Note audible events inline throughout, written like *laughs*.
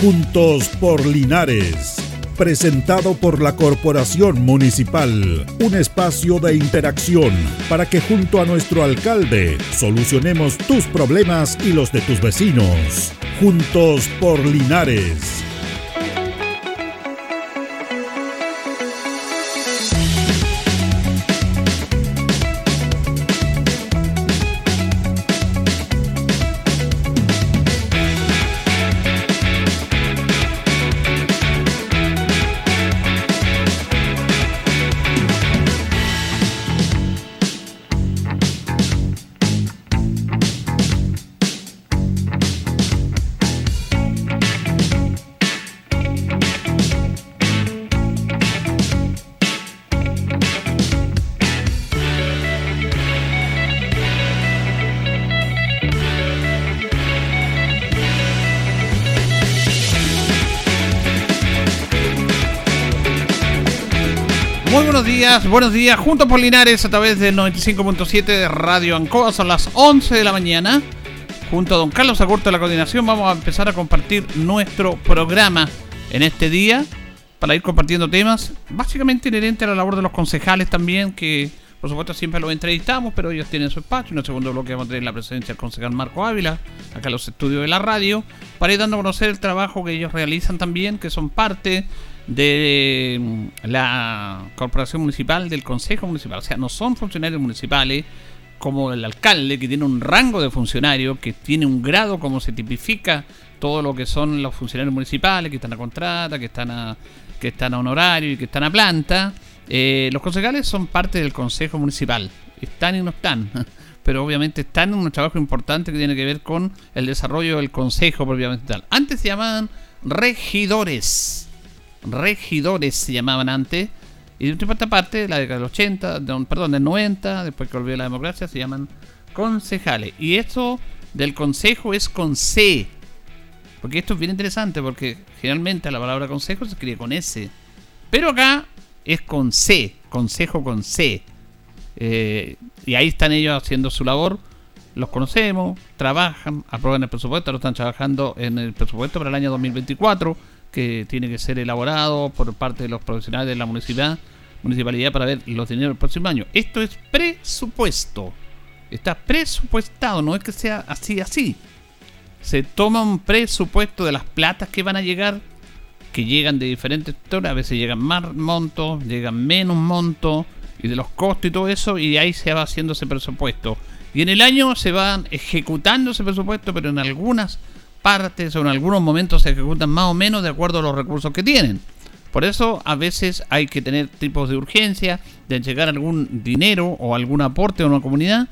Juntos por Linares. Presentado por la Corporación Municipal, un espacio de interacción para que junto a nuestro alcalde solucionemos tus problemas y los de tus vecinos. Juntos por Linares. Buenos días. Juntos por Linares a través del 95.7 de Radio Ancoa. Son las 11 de la mañana. Junto a don Carlos Agurto de la coordinación vamos a empezar a compartir nuestro programa en este día para ir compartiendo temas básicamente inherentes a la labor de los concejales también, que por supuesto siempre los entrevistamos, pero ellos tienen su espacio. En el segundo bloque vamos a tener la presencia del concejal Marco Ávila, acá en los estudios de la radio, para ir dando a conocer el trabajo que ellos realizan también, que son parte de mm, la corporación municipal, del consejo municipal. O sea, no son funcionarios municipales como el alcalde, que tiene un rango de funcionario, que tiene un grado como se tipifica todo lo que son los funcionarios municipales, que están a contrata, que están a, que están a honorario y que están a planta. Eh, los concejales son parte del consejo municipal, están y no están, *laughs* pero obviamente están en un trabajo importante que tiene que ver con el desarrollo del consejo propiamente tal. Antes se llamaban regidores regidores se llamaban antes. Y de otra parte, la década del 80, perdón, del 90, después que volvió la democracia, se llaman concejales. Y esto del consejo es con C. Porque esto es bien interesante, porque generalmente la palabra consejo se escribe con S. Pero acá es con C, consejo con C. Eh, y ahí están ellos haciendo su labor. Los conocemos, trabajan, aprueban el presupuesto, lo están trabajando en el presupuesto para el año 2024 que tiene que ser elaborado por parte de los profesionales de la municipalidad, municipalidad para ver los dineros del próximo año. Esto es presupuesto. Está presupuestado, no es que sea así, así. Se toma un presupuesto de las platas que van a llegar, que llegan de diferentes sectores, a veces llegan más montos, llegan menos montos, y de los costos y todo eso, y ahí se va haciendo ese presupuesto. Y en el año se van ejecutando ese presupuesto, pero en algunas partes o en algunos momentos se ejecutan más o menos de acuerdo a los recursos que tienen. Por eso a veces hay que tener tipos de urgencia, de llegar algún dinero o algún aporte a una comunidad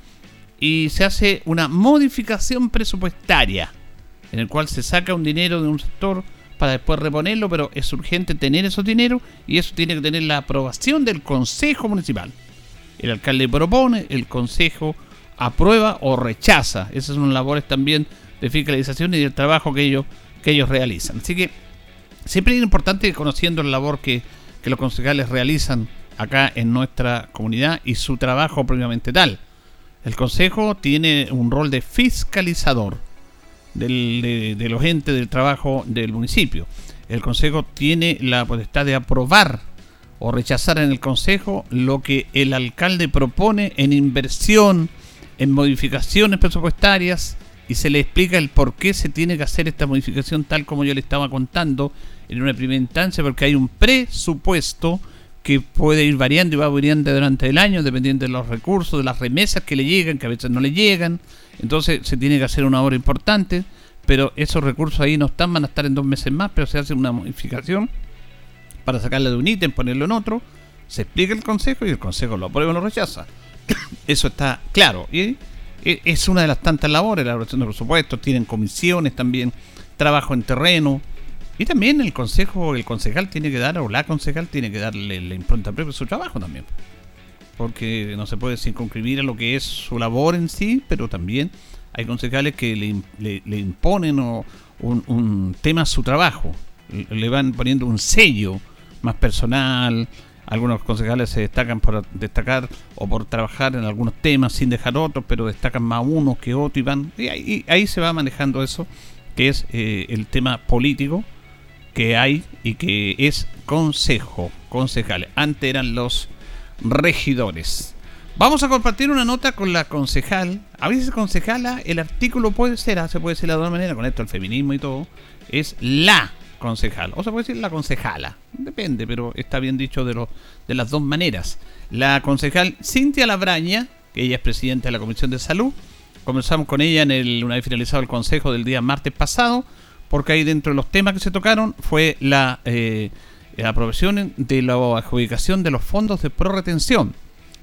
y se hace una modificación presupuestaria en el cual se saca un dinero de un sector para después reponerlo, pero es urgente tener esos dinero y eso tiene que tener la aprobación del Consejo Municipal. El alcalde propone, el Consejo aprueba o rechaza. Esas son labores también de fiscalización y del trabajo que ellos, que ellos realizan. Así que siempre es importante conociendo la labor que, los concejales realizan acá en nuestra comunidad y su trabajo propiamente tal. El consejo tiene un rol de fiscalizador de, de, los entes del trabajo del municipio. El consejo tiene la potestad de aprobar o rechazar en el consejo lo que el alcalde propone en inversión, en modificaciones presupuestarias, y se le explica el por qué se tiene que hacer esta modificación tal como yo le estaba contando en una primera instancia, porque hay un presupuesto que puede ir variando y va variando durante el año, dependiendo de los recursos, de las remesas que le llegan, que a veces no le llegan. Entonces se tiene que hacer una obra importante, pero esos recursos ahí no están, van a estar en dos meses más, pero se hace una modificación para sacarle de un ítem, ponerlo en otro. Se explica el consejo y el consejo lo aprueba o lo rechaza. *coughs* Eso está claro. Y e, es una de las tantas labores, la elaboración de presupuestos, tienen comisiones también, trabajo en terreno. Y también el consejo, el concejal tiene que dar, o la concejal tiene que darle la impronta propia a su trabajo también. Porque no se puede circunscribir a lo que es su labor en sí, pero también hay concejales que le, imponen un, un tema a su trabajo. Le van poniendo un sello más personal, algunos concejales se destacan por destacar o por trabajar en algunos temas sin dejar otros, pero destacan más unos que otros y van. Y ahí, ahí se va manejando eso, que es eh, el tema político, que hay y que es consejo, concejales. Antes eran los regidores. Vamos a compartir una nota con la concejal. A veces concejala, el artículo puede ser, ah, se puede decir de otra manera, con esto el feminismo y todo, es la concejal. O se puede decir la concejala. Depende, pero está bien dicho de, de las dos maneras. La concejal Cintia Labraña, que ella es presidenta de la Comisión de Salud. Comenzamos con ella en el, una vez finalizado el consejo del día martes pasado, porque ahí dentro de los temas que se tocaron fue la, eh, aprobación de la adjudicación de los fondos de prorretención,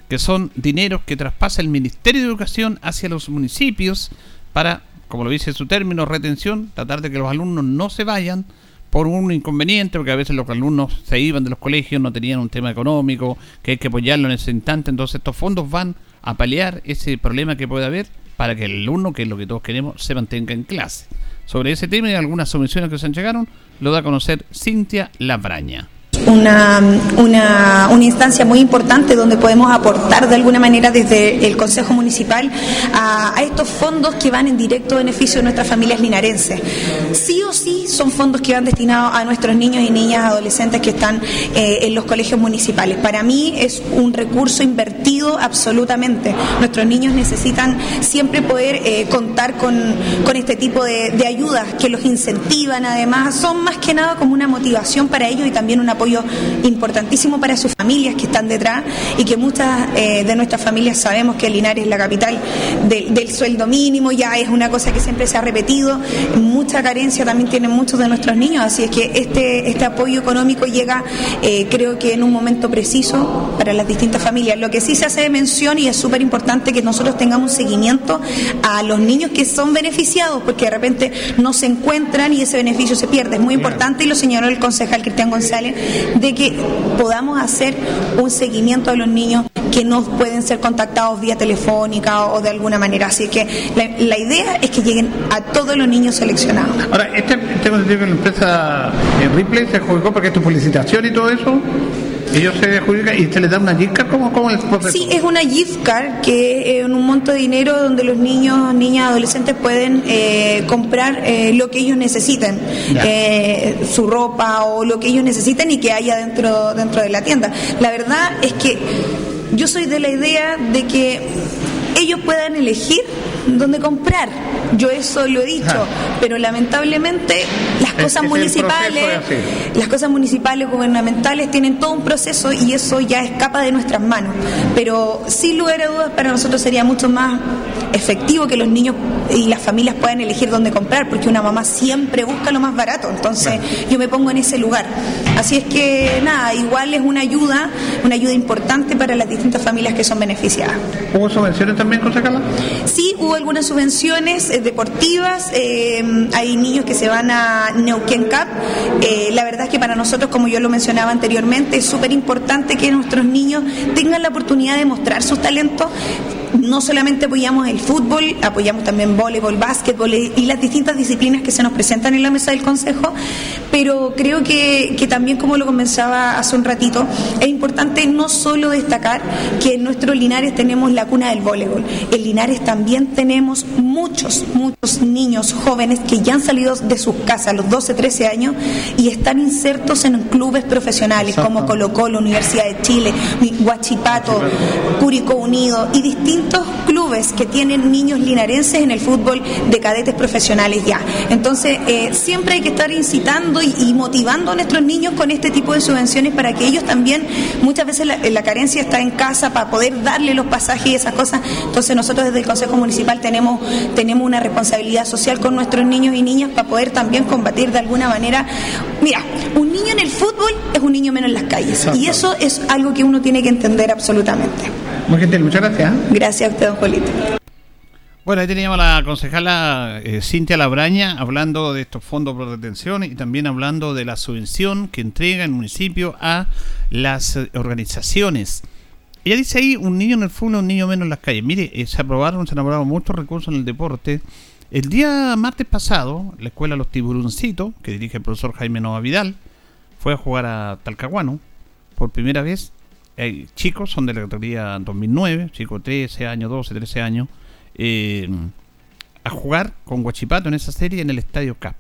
que son dineros que traspasa el Ministerio de Educación hacia los municipios para, como lo dice su término, retención, tratar de que los alumnos no se vayan por un inconveniente, porque a veces los alumnos se iban de los colegios, no tenían un tema económico, que hay que apoyarlo en ese instante, entonces estos fondos van a paliar ese problema que puede haber para que el alumno, que es lo que todos queremos, se mantenga en clase. Sobre ese tema y algunas subvenciones que se han llegado, lo da a conocer Cintia Labraña una, una, una, instancia muy importante donde podemos aportar de alguna manera desde el Consejo Municipal a, estos fondos que van en directo beneficio de nuestras familias linarenses. Sí o sí son fondos que van destinados a nuestros niños y niñas adolescentes que están eh, en los colegios municipales. Para mí es un recurso invertido absolutamente. Nuestros niños necesitan siempre poder eh, contar con, con, este tipo de, de ayudas que los incentivan, además son más que nada como una motivación para ellos y también un apoyo importantísimo para sus familias que están detrás y que muchas eh, de nuestras familias sabemos que Linares es la capital del sueldo mínimo, ya es una cosa que siempre se ha repetido, mucha carencia también tienen muchos de nuestros niños, así es que este, este apoyo económico llega eh, creo que en un momento preciso para las distintas familias. Lo que sí se hace de mención y es súper importante que nosotros tengamos seguimiento a los niños que son beneficiados, porque de repente no se encuentran y ese beneficio se pierde. Es muy importante y lo señaló el concejal Cristian González, de que podamos hacer un seguimiento a los niños que no pueden ser contactados vía telefónica o de alguna manera. Así que la, idea es que lleguen a todos los niños seleccionados. Ahora, este tema que la empresa eh, Ripley se adjudicó porque esto publicitación y todo eso. Ellos se adjudican y se les da una gift card, ¿cómo, cómo es Sí, es una gift card que es en un monto de dinero donde los niños, niñas, adolescentes pueden eh, comprar eh, lo que ellos necesiten, eh, su ropa o lo que ellos necesiten y que haya dentro, dentro de la tienda. La verdad es que yo soy de la idea de que ellos puedan elegir dónde comprar. Yo eso lo he dicho, pero lamentablemente las cosas municipales, las cosas municipales gubernamentales tienen todo un proceso y eso ya escapa de nuestras manos. Pero sin lugar a dudas para nosotros sería mucho más efectivo que los niños y las familias puedan elegir dónde comprar, porque una mamá siempre busca lo más barato, entonces yo me pongo en ese lugar. Así es que nada, igual es una ayuda, una ayuda importante para las distintas familias que son beneficiadas. ¿Hubo subvenciones también, Carla? Sí, hubo algunas subvenciones eh, deportivas, eh, hay niños que se van a Neuquén Cup, eh, la verdad es que para nosotros, como yo lo mencionaba anteriormente, es súper importante que nuestros niños tengan la oportunidad de mostrar sus talentos no solamente apoyamos el fútbol, apoyamos también voleibol, básquetbol y las distintas disciplinas que se nos presentan en la mesa del Consejo, pero creo que, también, como lo comenzaba hace un ratito, es importante no solo destacar que en nuestro Linares tenemos la cuna del voleibol, en Linares también tenemos muchos, muchos niños jóvenes que ya han salido de sus casas a los 12, 13 años y están insertos en clubes profesionales como Colo Colo, Universidad de Chile, Huachipato, Curicó Unido y distintos clubes que tienen niños linarenses en el fútbol de cadetes profesionales ya. Entonces, eh, siempre hay que estar incitando y, motivando a nuestros niños con este tipo de subvenciones para que ellos también, muchas veces la, carencia está en casa para poder darle los pasajes y esas cosas. Entonces, nosotros desde el Consejo Municipal tenemos, tenemos una responsabilidad social con nuestros niños y niñas para poder también combatir de alguna manera. Mira, un niño en el fútbol es un niño menos en las calles. Y eso es algo que uno tiene que entender absolutamente. Muy gentil, muchas gracias. ¿eh? Don Jolito. Bueno, ahí teníamos a la concejala eh, Cintia Labraña hablando de estos fondos de retención y también hablando de la subvención que entrega el municipio a las eh, organizaciones. Ella dice ahí, un niño en el fútbol, un niño menos en las calles. Mire, se aprobaron, se han aprobado muchos recursos en el deporte. El día martes pasado, la escuela Los Tiburoncitos, que dirige el profesor Jaime Nova Vidal, fue a jugar a Talcahuano por primera vez chicos, son de la categoría 2009, chicos 13 años, 12, 13 años, eh, a jugar con Guachipato en esa serie en el Estadio Cap.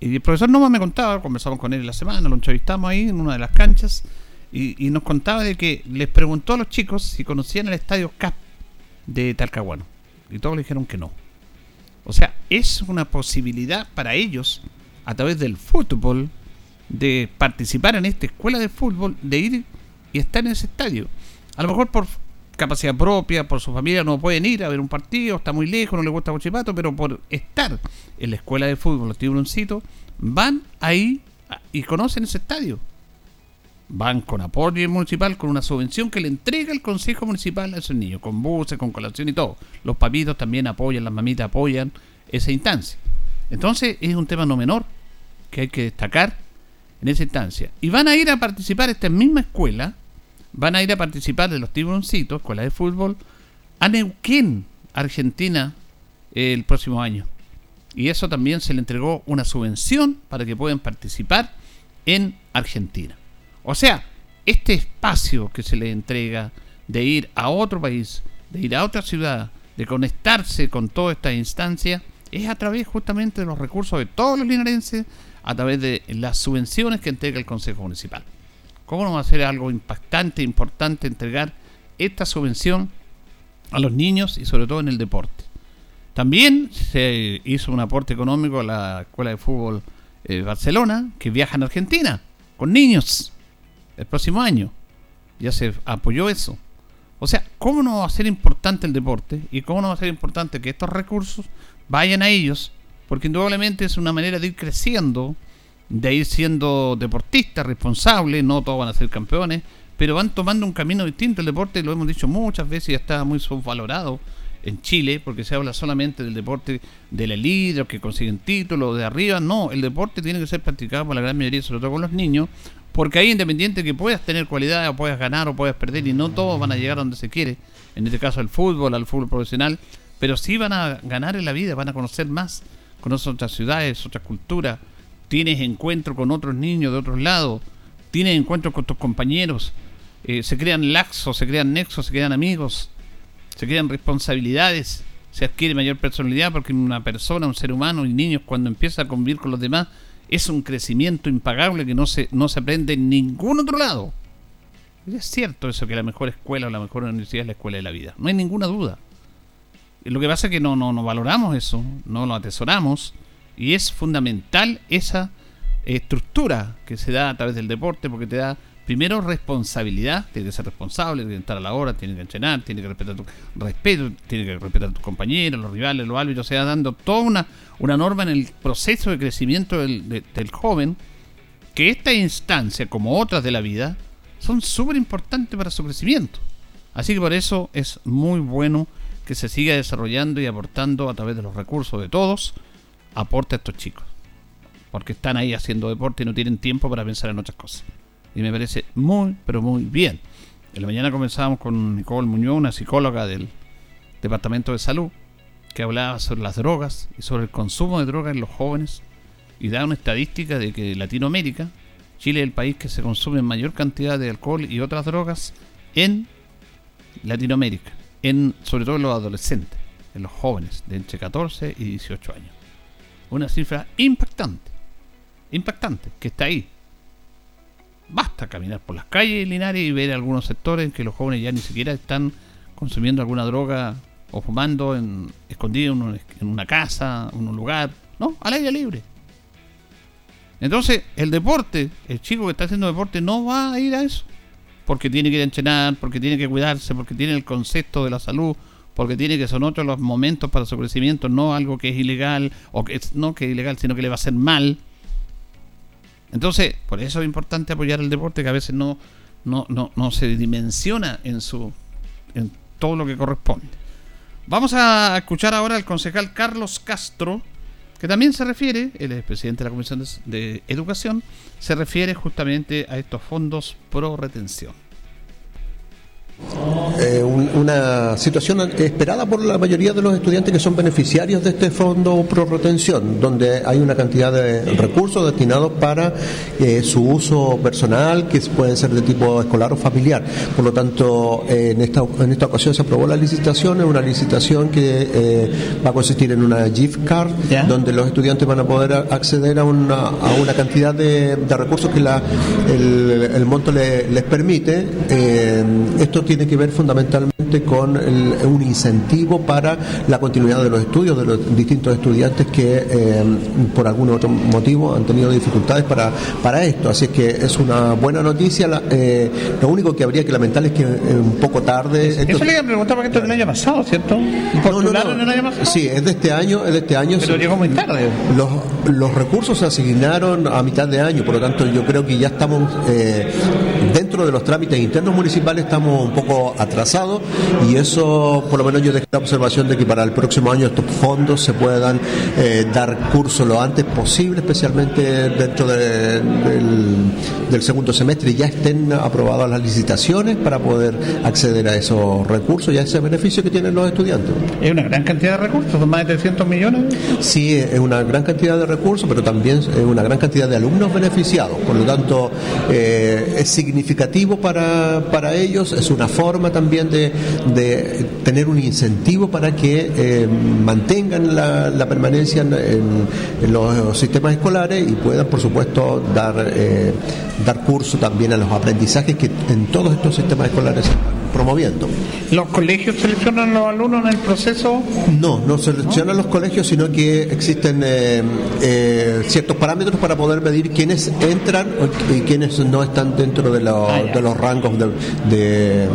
Y el profesor Noma me contaba, conversamos con él la semana, lo entrevistamos ahí en una de las canchas, y, nos contaba de que les preguntó a los chicos si conocían el estadio CAP de Talcahuano. Y todos le dijeron que no. O sea, es una posibilidad para ellos, a través del fútbol, de participar en esta escuela de fútbol, de ir y estar en ese estadio. A lo mejor por capacidad propia, por su familia no pueden ir a ver un partido, está muy lejos, no les gusta Bochipato, pero por estar en la escuela de fútbol, los tiburoncitos, van ahí y conocen ese estadio. Van con apoyo municipal, con una subvención que le entrega el Consejo Municipal a esos niños, con buses, con colación y todo. Los papitos también apoyan, las mamitas apoyan esa instancia. Entonces es un tema no menor que hay que destacar en esa instancia. Y van a ir a participar esta misma escuela, van a ir a participar de los tiburoncitos, escuela de fútbol, a Neuquén, Argentina, el próximo año. Y eso también se le entregó una subvención para que puedan participar en Argentina. O sea, este espacio que se le entrega de ir a otro país, de ir a otra ciudad, de conectarse con toda esta instancia, es a través justamente de los recursos de todos los linarenses, a través de las subvenciones que entrega el Consejo Municipal. ¿Cómo no va a ser algo impactante, importante entregar esta subvención a los niños y sobre todo en el deporte? También se hizo un aporte económico a la Escuela de Fútbol eh, Barcelona, que viaja en Argentina con niños el próximo año. Ya se apoyó eso. O sea, ¿cómo no va a ser importante el deporte? ¿Y cómo no va a ser importante que estos recursos vayan a ellos? Porque indudablemente es una manera de ir creciendo, de ir siendo deportistas responsables, no todos van a ser campeones, pero van tomando un camino distinto. El deporte, lo hemos dicho muchas veces, ya está muy subvalorado en Chile, porque se habla solamente del deporte de la elite, que consiguen títulos, de arriba. No, el deporte tiene que ser practicado por la gran mayoría, sobre todo con los niños, porque ahí independiente que puedas tener cualidad, o puedas ganar o puedas perder, y no todos van a llegar donde se quiere, en este caso al fútbol, al fútbol profesional, pero sí van a ganar en la vida, van a conocer más, conocer otras ciudades, otras culturas, tienes encuentro con otros niños de otros lados, tienes encuentro con tus compañeros, eh, se crean laxos, se crean nexos, se crean amigos, se crean responsabilidades, se adquiere mayor personalidad porque una persona, un ser humano y niños cuando empieza a convivir con los demás es un crecimiento impagable que no se, no se aprende en ningún otro lado. Es cierto eso que la mejor escuela o la mejor universidad es la escuela de la vida, no hay ninguna duda. Lo que pasa es que no, no, no valoramos eso, no lo atesoramos y es fundamental esa estructura que se da a través del deporte porque te da primero responsabilidad, tiene que ser responsable, tiene que estar a la hora, tiene que entrenar, tiene que respetar tu respeto, tiene que respetar a tus compañeros, los rivales, los árbitros, o sea, dando toda una, una norma en el proceso de crecimiento del, del joven, que esta instancia, como otras de la vida, son súper importantes para su crecimiento. Así que por eso es muy bueno que se siga desarrollando y aportando a través de los recursos de todos, aporte a estos chicos. Porque están ahí haciendo deporte y no tienen tiempo para pensar en otras cosas. Y me parece muy, pero muy bien. En la mañana comenzábamos con Nicole Muñoz, una psicóloga del Departamento de Salud, que hablaba sobre las drogas y sobre el consumo de drogas en los jóvenes. Y da una estadística de que Latinoamérica, Chile es el país que se consume mayor cantidad de alcohol y otras drogas en Latinoamérica en, sobre todo en los adolescentes, en los jóvenes de entre 14 y 18 años. Una cifra impactante, impactante, que está ahí. Basta caminar por las calles Linares y ver algunos sectores en que los jóvenes ya ni siquiera están consumiendo alguna droga o fumando en, escondido en, una casa, en un lugar, no, al aire libre. Entonces, el deporte, el chico que está haciendo deporte no va a ir a eso porque tiene que ir a entrenar, porque tiene que cuidarse, porque tiene el concepto de la salud, porque tiene que son otros los momentos para su crecimiento, no algo que es ilegal, o que no que es ilegal, sino que le va a hacer mal. Entonces, por eso es importante apoyar el deporte que a veces no, no, no, no se dimensiona en su en todo lo que corresponde. Vamos a escuchar ahora al concejal Carlos Castro, que también se refiere, él es presidente de la Comisión de Educación, se refiere justamente a estos fondos pro retención. Eh, una situación esperada por la mayoría de los estudiantes que son beneficiarios de este fondo pro retención, donde hay una cantidad de recursos destinados para eh, su uso personal, que pueden ser de tipo escolar o familiar. Por lo tanto, en, esta, en esta ocasión se aprobó la licitación, es una licitación que eh, va a consistir en una gift card, donde los estudiantes van a poder acceder a una, a una cantidad de, recursos que la, el, monto les permite. Eh, esto tiene que ver fundamentalmente con un incentivo para la continuidad de los estudios de los distintos estudiantes que eh, por algún otro motivo han tenido dificultades para, para esto. Así que es una buena noticia. Eh, lo único que habría que lamentar es que un poco tarde. Eso le iba a preguntar porque esto es del año pasado, ¿cierto? No, no, no. el año pasado? Sí, es de este año. Es de este año Pero llegó muy tarde. Los, los recursos se asignaron a mitad de año, por lo tanto, yo creo que ya estamos eh, dentro de los trámites internos municipales, estamos un poco atrasados y eso, por lo menos, yo dejé la observación de que para el próximo año estos fondos se puedan eh, dar curso lo antes posible, especialmente dentro del, del, segundo semestre, y ya estén aprobadas las licitaciones para poder acceder a esos recursos y a ese beneficio que tienen los estudiantes. ¿Es una gran cantidad de recursos? ¿Son más de 300 millones? Sí, es una gran cantidad de recursos, pero también es una gran cantidad de alumnos beneficiados. Por lo tanto, eh, es significativo para, para ellos, es una forma también de, de tener un incentivo para que eh, mantengan la, permanencia en, los sistemas escolares y puedan, por supuesto, dar, eh, dar curso también a los aprendizajes que en todos estos sistemas escolares se promoviendo. ¿Los colegios seleccionan a los alumnos en el proceso? No, no seleccionan los colegios, sino que existen eh, eh, ciertos parámetros para poder medir quiénes entran y quiénes no están dentro de, ah, de los rangos de de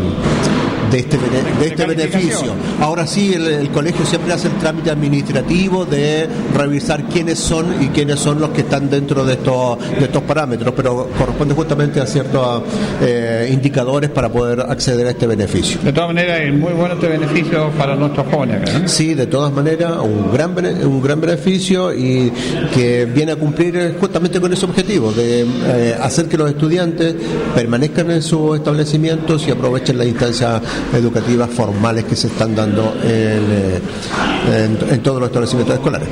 este, de este beneficio. Ahora sí, el, colegio siempre hace el trámite administrativo de revisar quiénes son y quiénes son los que están dentro de estos, de estos parámetros, pero corresponde justamente a ciertos eh, indicadores para poder acceder a este beneficio. De todas maneras, es muy bueno este beneficio para nuestros jóvenes. Sí, de todas maneras, un gran, un gran beneficio y que viene a cumplir justamente con ese objetivo, de eh, hacer que los estudiantes permanezcan en sus establecimientos y aprovechen la instancia educativas formales que se están dando en, eh, todos los establecimientos escolares.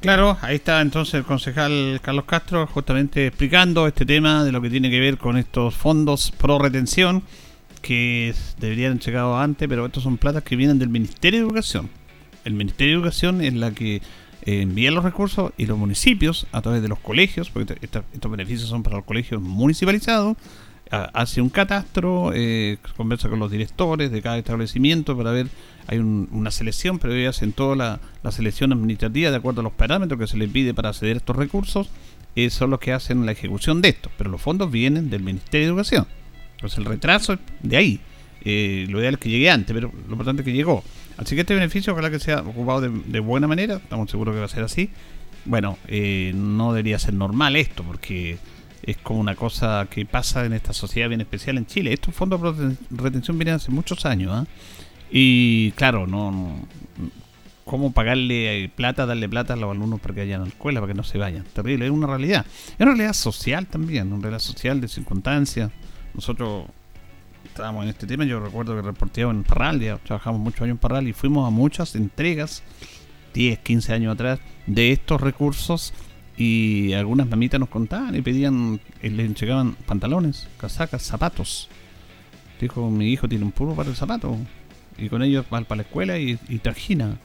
Claro, ahí está entonces el concejal Carlos Castro justamente explicando este tema de lo que tiene que ver con estos fondos pro retención que deberían haber llegado antes, pero estos son platas que vienen del Ministerio de Educación. El Ministerio de Educación es la que eh, envía los recursos y los municipios a través de los colegios, porque estos beneficios son para los colegios municipalizados, hace un catastro, eh, conversa con los directores de cada establecimiento para ver, hay una selección, pero ellos hacen toda la, selección administrativa de acuerdo a los parámetros que se les pide para acceder a estos recursos, eh, son los que hacen la ejecución de esto, pero los fondos vienen del Ministerio de Educación. Entonces el retraso es de ahí. Eh, lo ideal es que llegue antes, pero lo importante es que llegó. Así que este beneficio, ojalá que sea ocupado de, de buena manera, estamos seguros que va a ser así. Bueno, no debería ser normal esto, porque es como una cosa que pasa en esta sociedad bien especial en Chile. Estos fondos de retención vienen hace muchos años. ¿ah? Y claro, no, cómo pagarle eh, plata, darle plata a los alumnos para que vayan a la escuela, para que no se vayan. Terrible, es una realidad. Es una realidad social también, una realidad social de circunstancias. Nosotros estábamos en este tema, yo recuerdo que reporteaba en Parral, ya trabajamos muchos años en Parral y fuimos a muchas entregas, 10, 15 años atrás, de estos recursos y algunas mamitas nos contaban y pedían, y les entregaban pantalones, casacas, zapatos. Dijo, mi hijo tiene un puro para el zapato. Y con ellos va para la escuela y, y trajina.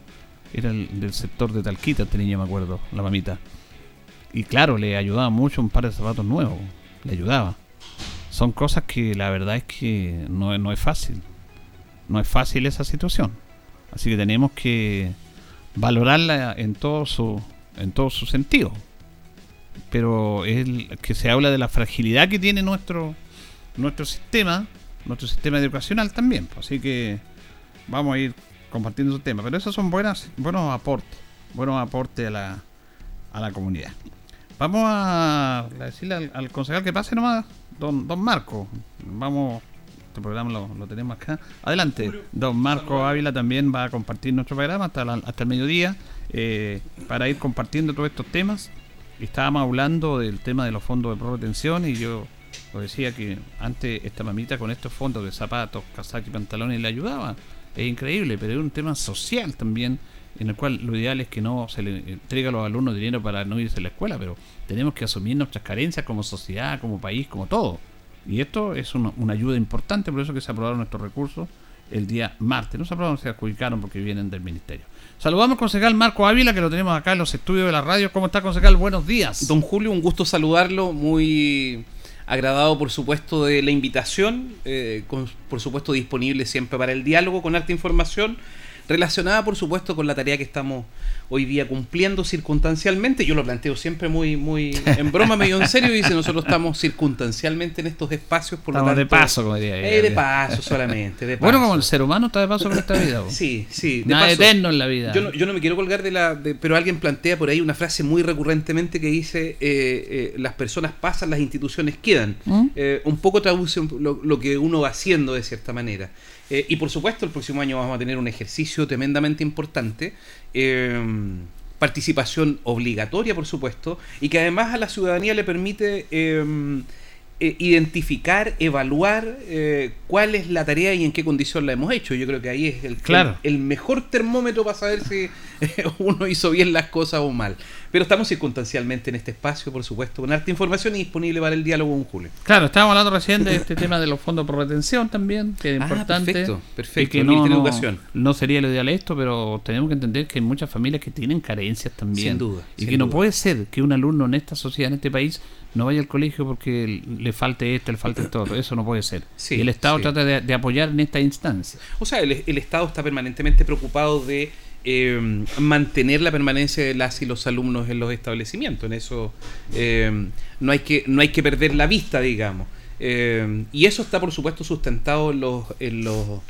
Era el, del sector de Talquita, este niño, me acuerdo, la mamita. Y claro, le ayudaba mucho un par de zapatos nuevos. Le ayudaba. Son cosas que la verdad es que no, no es fácil. No es fácil esa situación. Así que tenemos que valorarla en todo su, en todo su sentido pero es que se habla de la fragilidad que tiene nuestro nuestro sistema, nuestro sistema educacional también. Así que vamos a ir compartiendo ese tema. Pero esos son buenas, buenos aportes, buenos aportes a la, a la comunidad. Vamos a decirle al, concejal que pase nomás, don, don Marco. Vamos, este programa lo, tenemos acá. Adelante, don Marco Ávila también va a compartir nuestro programa hasta, hasta el mediodía eh, para ir compartiendo todos estos temas estábamos hablando del tema de los fondos de retención y yo Lo decía que antes esta mamita con estos fondos de zapatos, casacos y pantalones le ayudaba. Es increíble, pero es un tema social también, en el cual lo ideal es que no se le entregue a los alumnos dinero para no irse a la escuela, pero tenemos que asumir nuestras carencias como sociedad, como país, como todo. Y esto es una, una ayuda importante, por eso que se aprobaron nuestros recursos el día martes. No se aprobaron, se adjudicaron porque vienen del ministerio. Saludamos al concejal Marco Ávila, que lo tenemos acá en los estudios de la radio. ¿Cómo está, concejal? Buenos días. Don Julio, un gusto saludarlo. Muy agradado, por supuesto, de la invitación. Eh, con, por supuesto, disponible siempre para el diálogo con arte información relacionada por supuesto con la tarea que estamos hoy día cumpliendo circunstancialmente. Yo lo planteo siempre muy, muy en broma, medio en serio, y dice nosotros estamos circunstancialmente en estos espacios, por lo tanto, de paso, como diría. Eh, de paso solamente. De Bueno, como el ser humano está de paso con esta vida. Sí, sí. De Nada eterno en la vida. Yo no, yo no me quiero colgar de la... pero alguien plantea por ahí una frase muy recurrentemente que dice, eh, eh, las personas pasan, las instituciones quedan. ¿Mm? un poco traduce lo, lo que uno va haciendo de cierta manera. Eh, y por supuesto, el próximo año vamos a tener un ejercicio tremendamente importante. Eh, participación obligatoria, por supuesto, y que además a la ciudadanía le permite eh, eh, identificar, evaluar eh, cuál es la tarea y en qué condición la hemos hecho. Yo creo que ahí es el, el, mejor termómetro para saber si *laughs* uno hizo bien las cosas o mal. Pero estamos circunstancialmente en este espacio, por supuesto, con harta información y disponible para el diálogo con Julio. Claro, estábamos hablando recién de este tema de los fondos por retención también, que es ah, importante. Perfecto, perfecto. que no, educación. no sería lo ideal esto, pero tenemos que entender que hay muchas familias que tienen carencias también. Sin duda. Y que no puede ser que un alumno en esta sociedad, en este país, no vaya al colegio porque le falte esto, le falte todo. Eso no puede ser. y el Estado trata de, apoyar en esta instancia. O sea, el, Estado está permanentemente preocupado de eh, mantener la permanencia de las y los alumnos en los establecimientos. En eso eh, no, hay que, no hay que perder la vista, digamos. Eh, y eso está, por supuesto, sustentado en los, en los,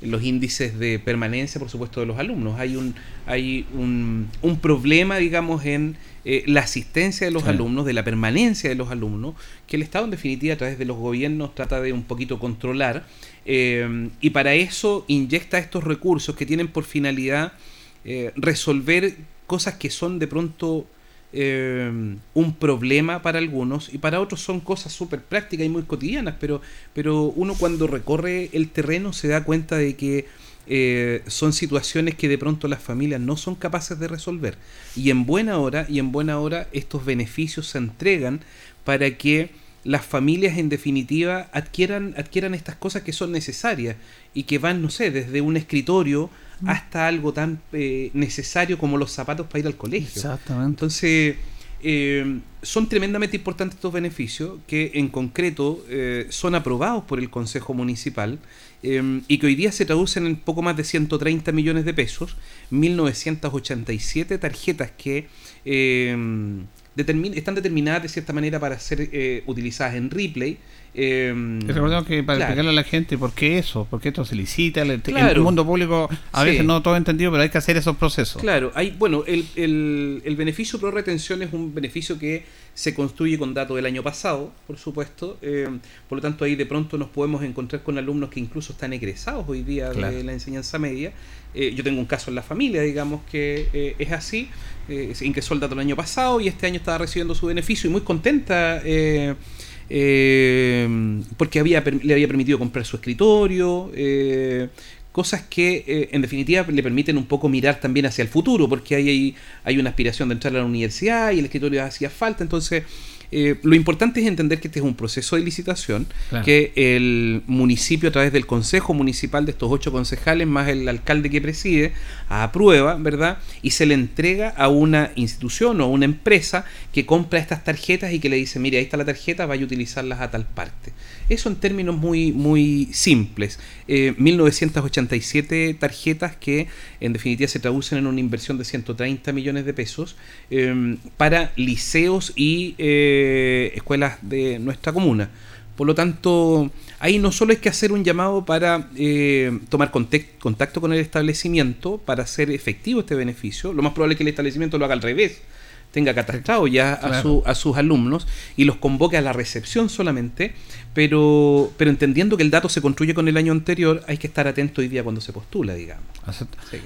en los índices de permanencia, por supuesto, de los alumnos. Hay un, hay un, un problema, digamos, en eh, la asistencia de los alumnos, de la permanencia de los alumnos, que el Estado en definitiva a través de los gobiernos trata de un poquito controlar y para eso inyecta estos recursos que tienen por finalidad eh, resolver cosas que son de pronto un problema para algunos y para otros son cosas súper prácticas y muy cotidianas, pero, pero uno cuando recorre el terreno se da cuenta de que eh, son situaciones que de pronto las familias no son capaces de resolver. Y en buena hora, y en buena hora, estos beneficios se entregan para que las familias en definitiva adquieran, adquieran estas cosas que son necesarias y que van, no sé, desde un escritorio. Hasta algo tan eh, necesario como los zapatos para ir al colegio. Exactamente. Entonces, eh, son tremendamente importantes estos beneficios que en concreto son aprobados por el Consejo Municipal y que hoy día se traducen en poco más de 130 millones de pesos, 1987 tarjetas que están determinadas de cierta manera para ser eh, utilizadas en replay eh, Recordemos que para explicarle a la gente por qué eso, por qué esto se licita, el, el mundo público a veces no todo entendido, pero hay que hacer esos procesos. Claro, hay, bueno, el, el, el beneficio pro retención es un beneficio que se construye con datos del año pasado, por supuesto, eh, por lo tanto ahí de pronto nos podemos encontrar con alumnos que incluso están egresados hoy día de la enseñanza media. Eh, yo tengo un caso en la familia, digamos, que eh, es así, ingresó el dato el año pasado y este año estaba recibiendo su beneficio y muy contenta. Eh, porque había, le había permitido comprar su escritorio, eh, cosas que eh, en definitiva le permiten un poco mirar también hacia el futuro, porque hay, hay una aspiración de entrar a la universidad y el escritorio hacía falta, entonces eh, lo importante es entender que este es un proceso de licitación, que el municipio a través del Consejo Municipal de estos ocho concejales, más el alcalde que preside, aprueba, ¿verdad? Y se le entrega a una institución o a una empresa que compra estas tarjetas y que le dice, mire, ahí está la tarjeta, vaya a utilizarlas a tal parte. Eso en términos muy, muy simples. 1987 eh, tarjetas que en definitiva se traducen en una inversión de 130 millones de pesos em, para liceos y eh, escuelas de nuestra comuna. Por lo tanto, ahí no solo hay que hacer un llamado para eh, tomar contacto con el establecimiento para hacer efectivo este beneficio, lo más probable es que el establecimiento lo haga al revés tenga catastrado ya a, su, a sus alumnos y los convoque a la recepción solamente, pero, pero entendiendo que el dato se construye con el año anterior, hay que estar atento hoy día cuando se postula, digamos.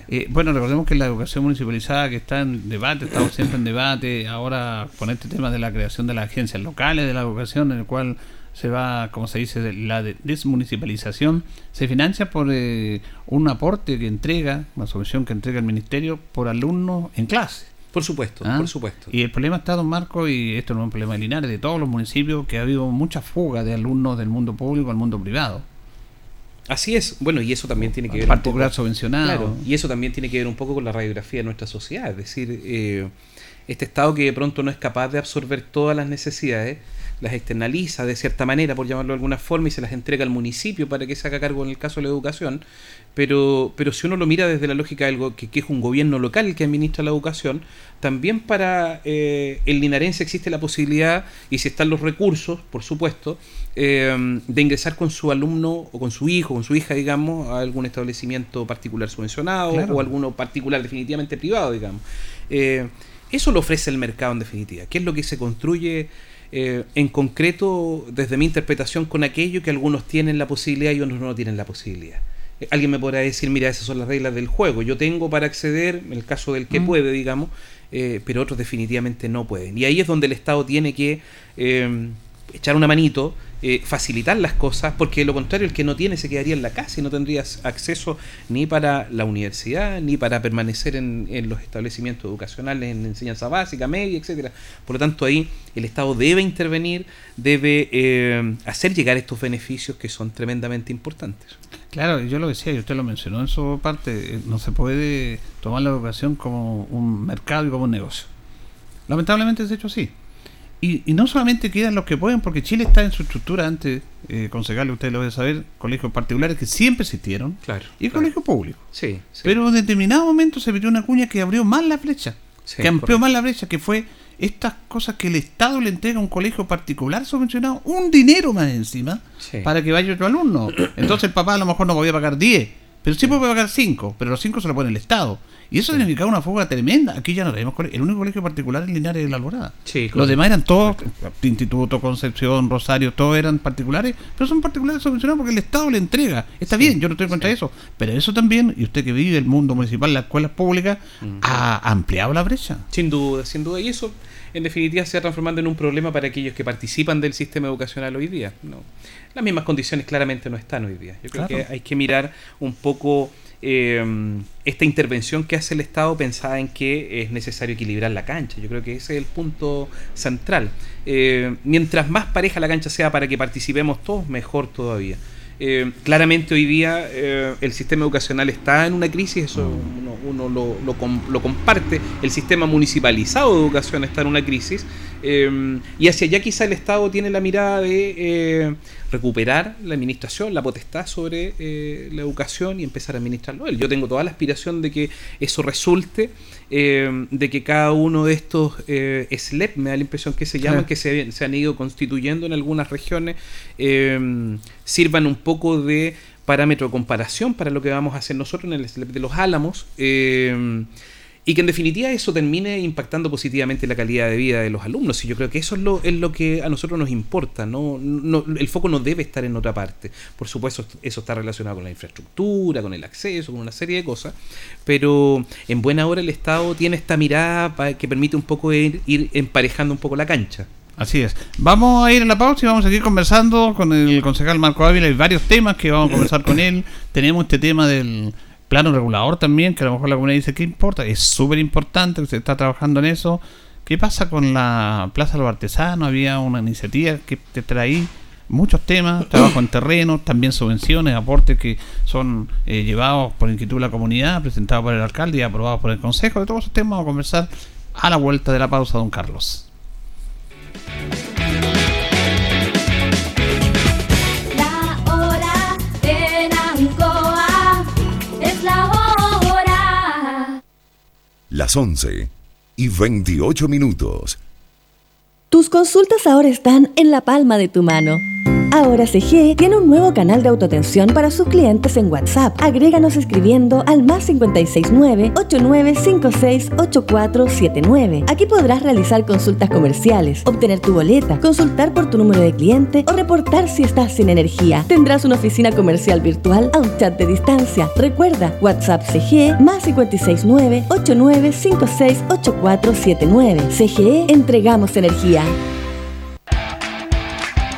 Eh, bueno, recordemos que la educación municipalizada que está en debate, estamos siempre en debate, ahora con este tema de la creación de las agencias locales de la educación, en el cual se va, como se dice, la desmunicipalización, se financia por eh, un aporte que entrega, una subvención que entrega el ministerio por alumnos en clase. Por supuesto, ¿Ah? por supuesto. Y el problema está, don Marco, y esto no es un problema de Linares, de todos los municipios, que ha habido mucha fuga de alumnos del mundo público al mundo privado. Así es, bueno, y eso también tiene que ver particular un poco, subvencionado. Claro, y eso también tiene que ver un poco con la radiografía de nuestra sociedad, es decir, eh, este Estado que de pronto no es capaz de absorber todas las necesidades, las externaliza de cierta manera, por llamarlo de alguna forma, y se las entrega al municipio para que se haga cargo en el caso de la educación. Pero, pero si uno lo mira desde la lógica de algo que, que es un gobierno local el que administra la educación, también para eh, el linarense existe la posibilidad, y si están los recursos, por supuesto, eh, de ingresar con su alumno o con su hijo, con su hija, digamos, a algún establecimiento particular subvencionado Claro. o alguno particular definitivamente privado, digamos. Eh, eso lo ofrece el mercado en definitiva, que es lo que se construye eh, en concreto desde mi interpretación con aquello que algunos tienen la posibilidad y otros no tienen la posibilidad. Eh, Alguien me podrá decir, mira, esas son las reglas del juego. Yo tengo para acceder, en el caso del que Mm. puede, digamos, eh, pero otros definitivamente no pueden. Y ahí es donde el Estado tiene que eh, echar una manito, eh, facilitar las cosas, porque lo contrario el que no tiene se quedaría en la casa y no tendría acceso ni para la universidad, ni para permanecer en, en los establecimientos educacionales, en enseñanza básica, media, etcétera. Por lo tanto, ahí el Estado debe intervenir, debe eh, hacer llegar estos beneficios que son tremendamente importantes. Claro, yo lo decía y usted lo mencionó en su parte, eh, no se puede tomar la educación como un mercado y como un negocio. Lamentablemente es hecho así. Y, y no solamente quedan los que pueden, porque Chile está en su estructura antes, eh, concejal, usted lo debe saber, colegios particulares que siempre existieron Claro. y claro. colegios públicos. Sí, sí. Pero en determinado momento se metió una cuña que abrió más la brecha, Sí, que amplió correcto. más la brecha, que fue estas cosas que el Estado le entrega a un colegio particular subvencionado, un dinero más encima, Sí. para que vaya otro alumno. Entonces el papá a lo mejor no podía pagar 10, pero sí puede pagar 5, pero los 5 se lo pone el Estado. Y eso significaba una fuga tremenda. Aquí ya no tenemos cole- El único colegio particular en Linares es la Alborada. Sí, Los demás eran todos, Instituto, Concepción, Rosario, todos eran particulares, pero son particulares subvencionados porque el Estado le entrega. Está bien, yo no estoy contra de eso, pero eso también, y usted que vive el mundo municipal, las escuelas públicas, ha ampliado la brecha. Sin duda, sin duda. Y eso, en definitiva, se va transformando en un problema para aquellos que participan del sistema educacional hoy día. No. Las mismas condiciones claramente no están hoy día. Yo creo Claro. que hay que mirar un poco eh, esta intervención que hace el Estado pensada en que es necesario equilibrar la cancha. Yo creo que ese es el punto central. Eh, mientras más pareja la cancha sea para que participemos todos, mejor todavía. Eh, claramente hoy día eh, el sistema educacional está en una crisis, eso uno, uno lo, lo com- lo comparte, el sistema municipalizado de educación está en una crisis eh, y hacia allá quizá el Estado tiene la mirada de recuperar la administración, la potestad sobre la educación y empezar a administrarlo él. Yo tengo toda la aspiración de que eso resulte, de que cada uno de estos SLEP, me da la impresión que se llaman, que se, se han ido constituyendo en algunas regiones, sirvan un poco de parámetro de comparación para lo que vamos a hacer nosotros en el SLEP de los Álamos. eh, y que en definitiva eso termine impactando positivamente la calidad de vida de los alumnos. Y yo creo que eso es lo, es lo que a nosotros nos importa. ¿no? No, el foco no debe estar en otra parte. Por supuesto, eso está relacionado con la infraestructura, con el acceso, con una serie de cosas. Pero en buena hora el Estado tiene esta mirada que permite un poco ir emparejando un poco la cancha. Así es. Vamos a ir a la pausa y vamos a seguir conversando con el concejal Marco Ávila. Hay varios temas que vamos a conversar con él. Tenemos este tema del plano regulador también, que a lo mejor la comunidad dice que importa. Es súper importante que se está trabajando en eso. ¿Qué pasa con la Plaza de los Artesanos? Había una iniciativa que te traí muchos temas, *clears throat* trabajo en terreno, también subvenciones, aportes que son eh, llevados por inquietud de la comunidad, presentados por el alcalde y aprobados por el consejo. De todos esos temas vamos a conversar a la vuelta de la pausa, don Carlos. La hora en Ancoa es la hora. Las 11 y 28 minutos. Tus consultas ahora están en la palma de tu mano. Ahora CG tiene un nuevo canal de autoatención para sus clientes en WhatsApp. Agréganos escribiendo al más 569-8956-8479. Aquí podrás realizar consultas comerciales, obtener tu boleta, consultar por tu número de cliente o reportar si estás sin energía. Tendrás una oficina comercial virtual a un chat de distancia. Recuerda, WhatsApp CG más 569-8956-8479. CGE, entregamos energía.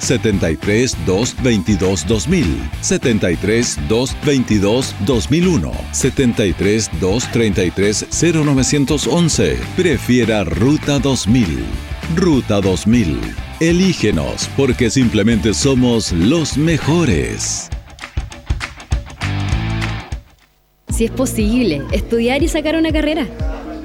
73 222 2000, 73 222 2001, 73 233 0911. Prefiera Ruta 2000. Ruta 2000. Elígenos porque simplemente somos los mejores. Si es posible, estudiar y sacar una carrera.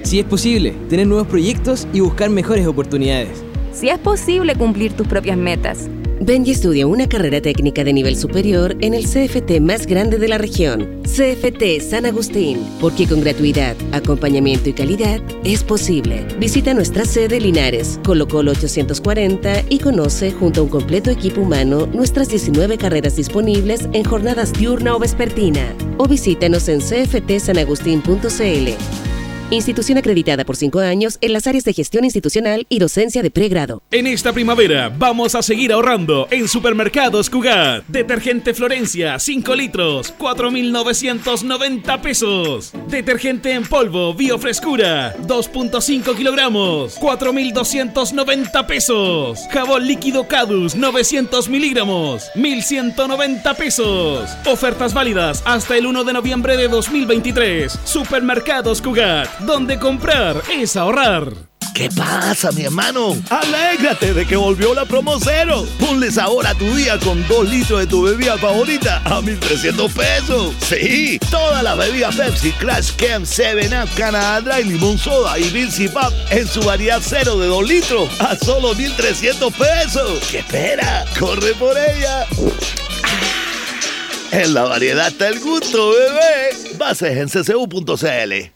Si es posible, tener nuevos proyectos y buscar mejores oportunidades. Si es posible cumplir tus propias metas. Y estudia una carrera técnica de nivel superior en el CFT más grande de la región, CFT San Agustín, porque con gratuidad, acompañamiento y calidad es posible. Visita nuestra sede Linares, Colo 840 y conoce junto a un completo equipo humano nuestras 19 carreras disponibles en jornadas diurna o vespertina. O visítanos en cftsanagustin.cl. Institución acreditada por cinco años en las áreas de gestión institucional y docencia de pregrado. En esta primavera vamos a seguir ahorrando en Supermercados Cugat. Detergente Florencia, 5 litros, 4,990 pesos. Detergente en polvo Biofrescura, 2.5 kilogramos, 4,290 pesos. Jabón líquido Cadus, 900 miligramos, 1,190 pesos. Ofertas válidas hasta el 1 de noviembre de 2023. Supermercados Cugat donde comprar es ahorrar. ¿Qué pasa, mi hermano? Alégrate de que volvió la promo cero. Ponles ahora tu día con 2 litros de tu bebida favorita a 1,300 pesos. Sí, toda la bebida Pepsi, Crash Camp, 7up, Canada Dry, Limón Soda y Vinci Pop en su variedad cero de 2 litros a solo 1,300 pesos. ¿Qué espera? ¡Corre por ella! En la variedad está el gusto, bebé. Bases en ccu.cl.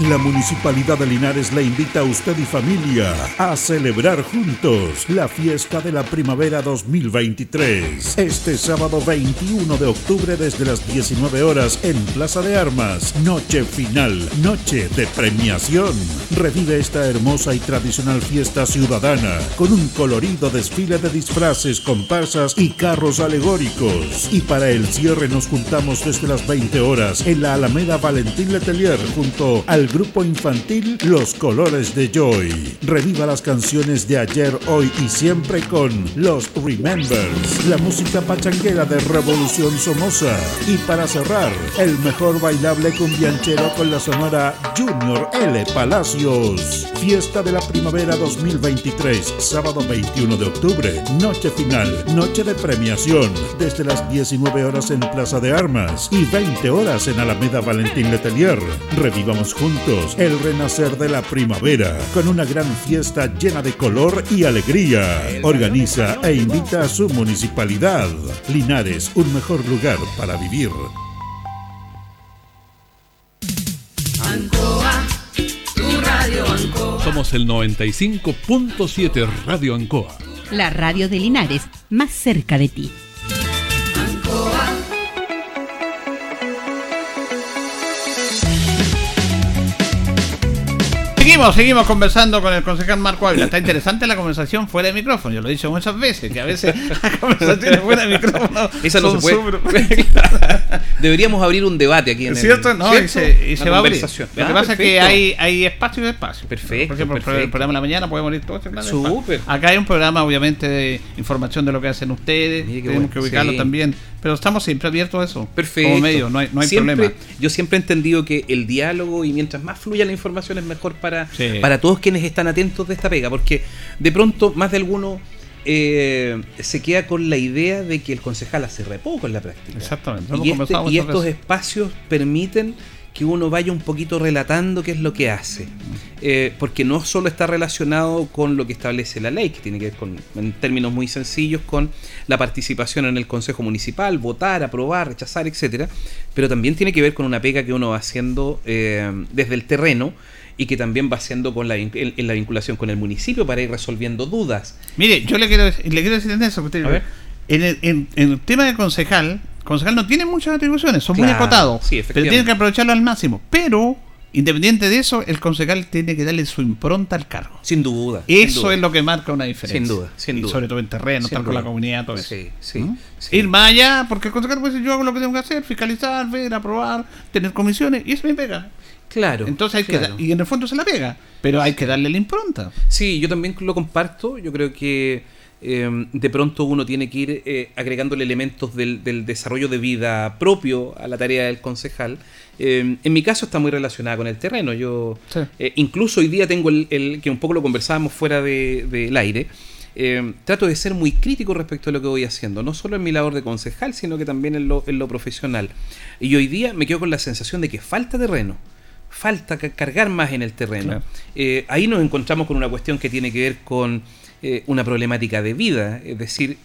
La Municipalidad de Linares le invita a usted y familia a celebrar juntos la fiesta de la primavera 2023. Este sábado 21 de octubre desde las 19 horas en Plaza de Armas. Noche final, noche de premiación. Revive esta hermosa y tradicional fiesta ciudadana con un colorido desfile de disfraces, comparsas y carros alegóricos. Y para el cierre nos juntamos desde las 20 horas en la Alameda Valentín Letelier junto al grupo infantil Los Colores de Joy. Reviva las canciones de ayer, hoy y siempre con Los Remembers, la música pachanguera de Revolución Somoza. Y para cerrar, el mejor bailable cumbianchero con la sonora Junior L. Palacios. Fiesta de la Primavera 2023, sábado 21 de octubre, noche final, noche de premiación, desde las 19 horas en Plaza de Armas y 20 horas en Alameda Valentín Letelier. Revivamos juntos el renacer de la primavera con una gran fiesta llena de color y alegría. Organiza e invita a su municipalidad. Linares, un mejor lugar para vivir. Ancoa, tu radio Ancoa. Somos el 95.7 Radio Ancoa. La radio de Linares, más cerca de ti. Seguimos, seguimos conversando con el concejal Marco Ávila. Está interesante la conversación fuera de micrófono. Yo lo he dicho muchas veces, que a veces *laughs* las conversaciones fuera de micrófono. Esa no son se puede. *laughs* Deberíamos abrir un debate aquí en ¿Es cierto? el, No, y se, y Una se va a abrir. Lo que Ah, pasa es que hay, hay espacio y espacio. Perfecto, Por ejemplo, perfecto. el programa de la mañana podemos ir todo este plan de Súper. Acá hay un programa, obviamente, de información de lo que hacen ustedes. Tenemos bueno. que ubicarlo Sí. también. Pero estamos siempre abiertos a eso. Perfecto. Como medio, no hay, no hay Siempre- problema. Yo siempre he entendido que el diálogo y mientras más fluya la información es mejor para, Sí. para todos quienes están atentos de esta pega, porque de pronto más de alguno eh, se queda con la idea de que el concejal hace re poco en la práctica. Exactamente. Y, este- y estos veces. espacios permiten que uno vaya un poquito relatando qué es lo que hace. Eh, porque no solo está relacionado con lo que establece la ley, que tiene que ver con, en términos muy sencillos, con la participación en el Consejo Municipal, votar, aprobar, rechazar, etcétera, pero también tiene que ver con una pega que uno va haciendo eh, desde el terreno y que también va haciendo con la, en, en la vinculación con el municipio para ir resolviendo dudas. Mire, yo le quiero, le quiero decir en eso. usted- A ver. En, el, en- en el tema de concejal, concejal no tiene muchas atribuciones, son muy acotados. sí, pero efectivamente. tiene que aprovecharlo al máximo. Pero Independiente de eso, el concejal tiene que darle su impronta al cargo. Sin duda. Eso sin duda. es lo que marca una diferencia. Sin duda, sin Y duda. sobre todo en terreno, estar con la comunidad, todo eso. Sí, sí, ¿Mm? sí. Ir más allá, porque el concejal puede decir, yo hago lo que tengo que hacer, fiscalizar, ver, aprobar, tener comisiones, y eso me pega. Claro. Entonces hay que claro. da- y en el fondo se la pega, pero hay que darle la impronta. Sí, yo también lo comparto. Yo creo que eh, de pronto uno tiene que ir eh, agregándole elementos del, del desarrollo de vida propio a la tarea del concejal. Eh, en mi caso está muy relacionada con el terreno. Yo eh, incluso hoy día tengo el, el- que un poco lo conversábamos fuera de- del aire. eh, trato de ser muy crítico respecto a lo que voy haciendo, no solo en mi labor de concejal, sino que también en lo, en lo profesional. Y hoy día me quedo con la sensación de que falta terreno, falta ca- cargar más en el terreno. Claro. Eh, ahí nos encontramos con una cuestión que tiene que ver con eh, una problemática de vida, es decir,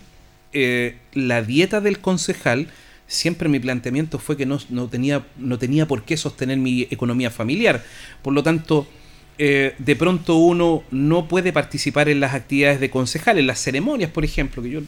eh, la dieta del concejal, siempre mi planteamiento fue que no, no tenía, no tenía por qué sostener mi economía familiar. Por lo tanto, eh, de pronto uno no puede participar en las actividades de concejal, en las ceremonias, por ejemplo, que yo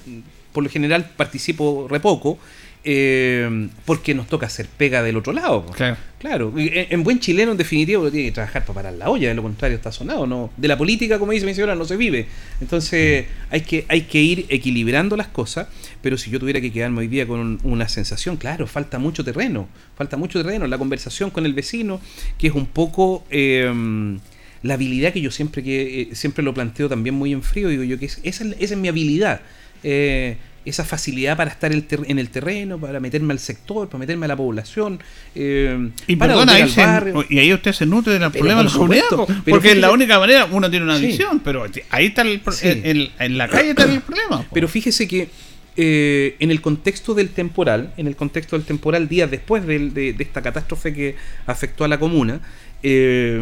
por lo general participo re poco, eh, porque nos toca hacer pega del otro lado. Claro. Claro, en, en buen chileno en definitiva uno tiene que trabajar para parar la olla, de lo contrario está sonado, no, de la política, como dice mi señora, no se vive. Entonces hay que, hay que ir equilibrando las cosas, pero si yo tuviera que quedarme hoy día con un- una sensación, claro, falta mucho terreno, falta mucho terreno, la conversación con el vecino, que es un poco eh, la habilidad que yo siempre que eh, siempre lo planteo también muy en frío, digo yo que es- esa, es- esa es mi habilidad. eh, esa facilidad para estar el en el terreno, para meterme al sector, para meterme a la población, eh, Y para perdona, ahí al se- barrio. y ahí usted se nutre de los Pero problemas de la comunidad, porque es la única manera uno tiene una Sí. visión, pero ahí está el, Sí. en, en- en la calle está el *coughs* problema. Pero fíjese que eh, en el contexto del temporal, en el contexto del temporal, días después del- de, de esta catástrofe que afectó a la comuna, eh,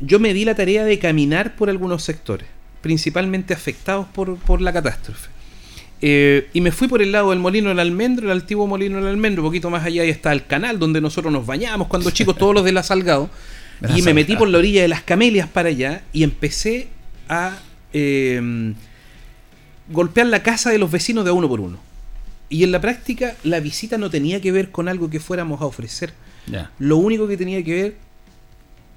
yo me di la tarea de caminar por algunos sectores, principalmente afectados por, por la catástrofe. Eh, y me fui por el lado del Molino del Almendro, el antiguo Molino del Almendro, un poquito más allá ahí está el canal donde nosotros nos bañábamos cuando *laughs* chicos, todos los de la Salgado. Y me metí por la orilla de las Camelias para allá y empecé a eh, golpear la casa de los vecinos de uno por uno. Y en la práctica la visita no tenía que ver con algo que fuéramos a ofrecer. Lo único que tenía que ver,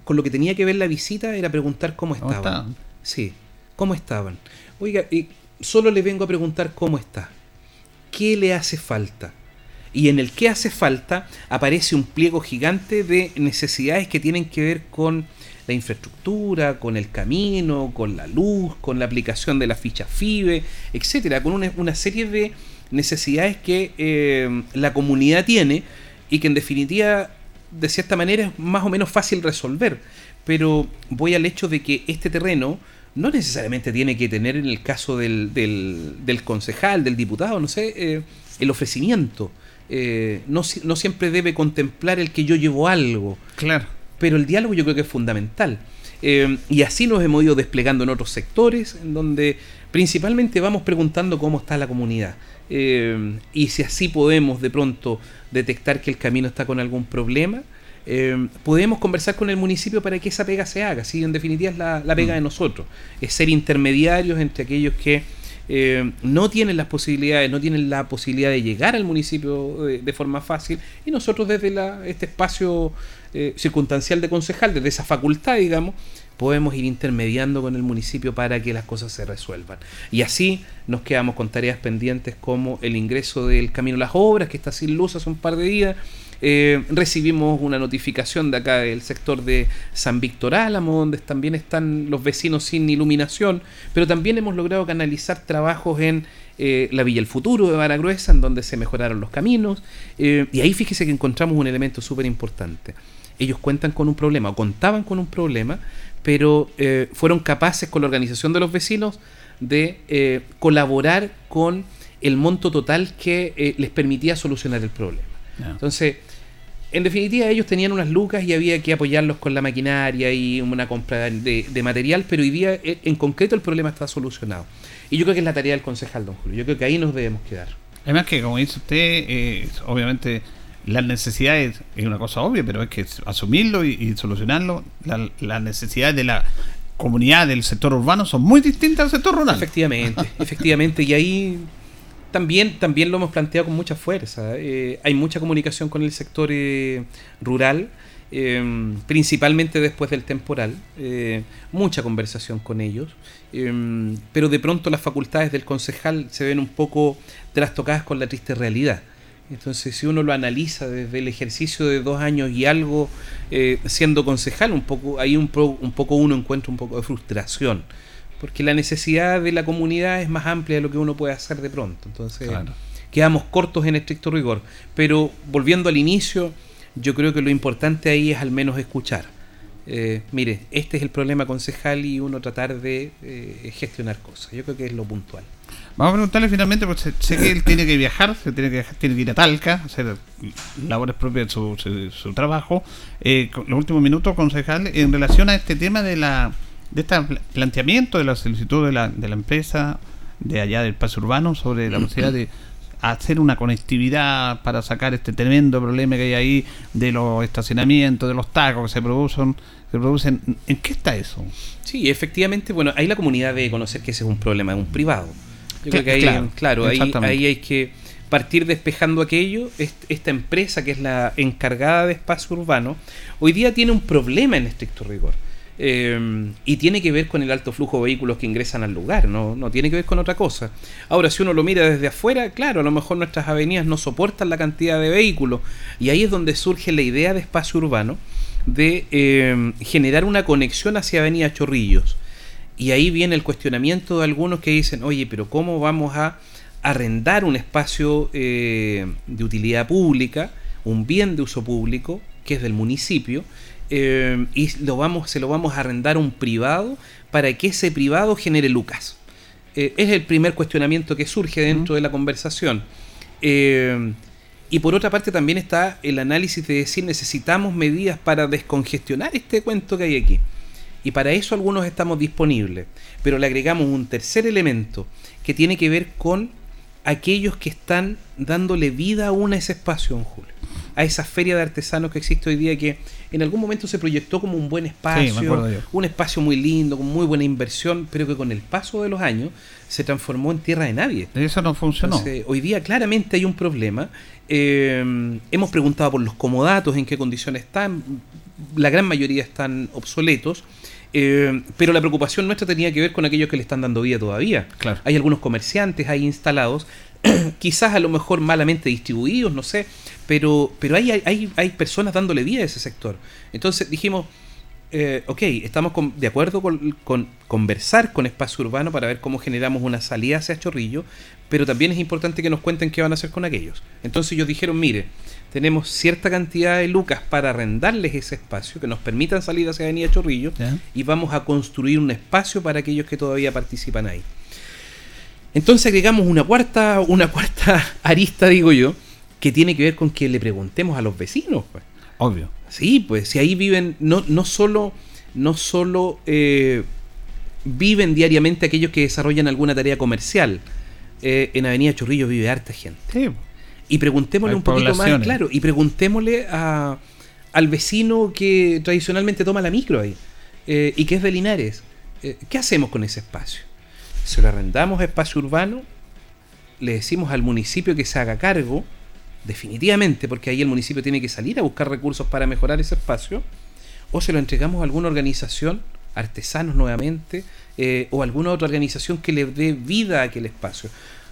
con lo que tenía que ver la visita era preguntar cómo ¿Cómo estaban. estaban? Sí, cómo estaban. Oiga, y solo le vengo a preguntar cómo está. ¿Qué le hace falta? Y en el que hace falta aparece un pliego gigante de necesidades que tienen que ver con la infraestructura, con el camino, con la luz, con la aplicación de la ficha FIBE, etcétera, con una, una serie de necesidades que eh, la comunidad tiene y que en definitiva, de cierta manera, es más o menos fácil resolver. Pero voy al hecho de que este terreno no necesariamente tiene que tener, en el caso del, del, del concejal, del diputado, no sé, eh, el ofrecimiento. Eh, no, no siempre debe contemplar el que yo llevo algo. Claro. Pero el diálogo yo creo que es fundamental. Eh, y así nos hemos ido desplegando en otros sectores, en donde principalmente vamos preguntando cómo está la comunidad. Y si así podemos de pronto detectar que el camino está con algún problema, eh, podemos conversar con el municipio para que esa pega se haga. ¿sí? En definitiva es la, la pega de nosotros. Es ser intermediarios entre aquellos que eh, no tienen las posibilidades, no tienen la posibilidad de llegar al municipio de, de forma fácil y nosotros desde la, este espacio eh, circunstancial de concejal, desde esa facultad, digamos, podemos ir intermediando con el municipio para que las cosas se resuelvan. Y así nos quedamos con tareas pendientes como el ingreso del Camino a las Obras, que está sin luz hace un par de días. Eh, recibimos una notificación de acá del sector de San Víctor Álamo, donde también están los vecinos sin iluminación, pero también hemos logrado canalizar trabajos en eh, la Villa El Futuro de Baragruesa, en donde se mejoraron los caminos, eh, y ahí fíjese que encontramos un elemento súper importante. Ellos cuentan con un problema, o contaban con un problema, pero fueron capaces con la organización de los vecinos de colaborar con el monto total que les permitía solucionar el problema. Entonces, en definitiva, ellos tenían unas lucas y había que apoyarlos con la maquinaria y una compra de, de material, pero hoy día, eh, en concreto, el problema está solucionado. Y yo creo que es la tarea del concejal, don Julio. Yo creo que ahí nos debemos quedar. Además que, como dice usted, eh, obviamente las necesidades es una cosa obvia, pero es que asumirlo y, y solucionarlo, la- las necesidades de la comunidad del sector urbano son muy distintas al sector rural. Efectivamente, efectivamente. Y ahí también, también lo hemos planteado con mucha fuerza. Eh, hay mucha comunicación con el sector eh, rural eh, principalmente después del temporal, eh, mucha conversación con ellos, eh, pero de pronto las facultades del concejal se ven un poco trastocadas con la triste realidad. Entonces, si uno lo analiza desde el ejercicio de dos años y algo siendo concejal, un poco ahí un, pro- un poco uno encuentra un poco de frustración, porque la necesidad de la comunidad es más amplia de lo que uno puede hacer de pronto. Entonces, Claro. quedamos cortos en estricto rigor. Pero volviendo al inicio, yo creo que lo importante ahí es al menos escuchar. Eh, mire, este es el problema concejal y uno tratar de eh, gestionar cosas. Yo creo que es lo puntual. Vamos a preguntarle finalmente, porque sé, que él tiene que viajar, se tiene que, viajar, tiene que ir a Talca, hacer labores propias de su, su- su trabajo. Eh, los últimos minutos, concejal, en relación a este tema de la de este pl- planteamiento de la solicitud de la, de la empresa de allá del paso urbano sobre la posibilidad de hacer una conectividad para sacar este tremendo problema que hay ahí de los estacionamientos, de los tacos que se producen, se producen. ¿En qué está eso? Sí, efectivamente, bueno, ahí la comunidad debe conocer que ese es un problema de un privado. Yo Cla- creo que ahí, claro, claro, ahí, ahí hay que partir despejando aquello. Est- Esta empresa, que es la encargada de espacio urbano, hoy día tiene un problema en estricto rigor. Eh, y tiene que ver con el alto flujo de vehículos que ingresan al lugar, no, tiene que ver con otra cosa. Ahora, si uno lo mira desde afuera, claro, a lo mejor nuestras avenidas no soportan la cantidad de vehículos. Y ahí es donde surge la idea de espacio urbano de eh, generar una conexión hacia Avenida Chorrillos. Y ahí viene el cuestionamiento de algunos que dicen, oye, pero ¿cómo vamos a arrendar un espacio eh, de utilidad pública, un bien de uso público, que es del municipio, eh, y lo vamos, se lo vamos a arrendar a un privado para que ese privado genere lucas? Eh, es el primer cuestionamiento que surge dentro de la conversación. Eh, y por otra parte también está el análisis de decir necesitamos medidas para descongestionar este cuento que hay aquí. Y para eso algunos estamos disponibles. Pero le agregamos un tercer elemento que tiene que ver con aquellos que están dándole vida aún a ese espacio, don Julio. A esa feria de artesanos que existe hoy día que en algún momento se proyectó como un buen espacio, un espacio muy lindo, con muy buena inversión, pero que con el paso de los años se transformó en tierra de nadie. Eso no funcionó. Entonces, hoy día claramente hay un problema. Eh, hemos preguntado por los comodatos, en qué condiciones están. La gran mayoría están obsoletos. Eh, pero la preocupación nuestra tenía que ver con aquellos que le están dando vida todavía. Claro. Hay algunos comerciantes ahí instalados, *clears throat* quizás a lo mejor malamente distribuidos, no sé, pero, pero hay, hay, hay personas dándole vida a ese sector. Entonces dijimos, eh, ok, estamos con- de acuerdo con, con conversar con Espacio Urbano para ver cómo generamos una salida hacia Chorrillo, pero también es importante que nos cuenten qué van a hacer con aquellos. Entonces ellos dijeron, mire, tenemos cierta cantidad de lucas para arrendarles ese espacio, que nos permitan salir hacia Avenida Chorrillo, y vamos a construir un espacio para aquellos que todavía participan ahí. Entonces agregamos una cuarta, una cuarta *laughs* arista, digo yo, que tiene que ver con que le preguntemos a los vecinos. pues. Obvio. Sí, pues si ahí viven, no, no solo, no solo eh, viven diariamente aquellos que desarrollan alguna tarea comercial. Eh, en Avenida Chorrillo vive harta gente. Sí. Y preguntémosle Hay un poquito más, claro, y preguntémosle a, al vecino que tradicionalmente toma la micro ahí eh, y que es de Linares. eh, ¿Qué hacemos con ese espacio? ¿Se lo arrendamos a espacio urbano? ¿Le decimos al municipio que se haga cargo? Definitivamente, porque ahí el municipio tiene que salir a buscar recursos para mejorar ese espacio. ¿O se lo entregamos a alguna organización, artesanos nuevamente, eh, o alguna otra organización que le dé vida a aquel espacio?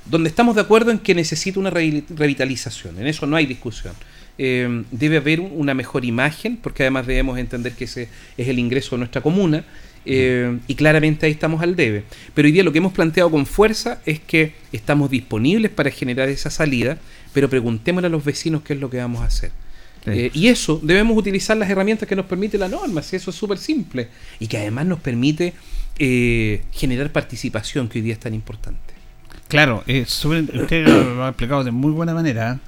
donde estamos de acuerdo en que necesita una revi- revitalización, en eso no hay discusión. Eh, debe haber un- una mejor imagen, porque además debemos entender que ese es el ingreso de nuestra comuna, eh, y claramente ahí estamos al debe. Pero hoy día lo que hemos planteado con fuerza es que estamos disponibles para generar esa salida, pero preguntémosle a los vecinos qué es lo que vamos a hacer. Sí. Eh, y eso, debemos utilizar las herramientas que nos permite la norma, si eso es súper simple, y que además nos permite eh, generar participación, que hoy día es tan importante. Claro, eh, sobre- usted lo ha explicado de muy buena manera,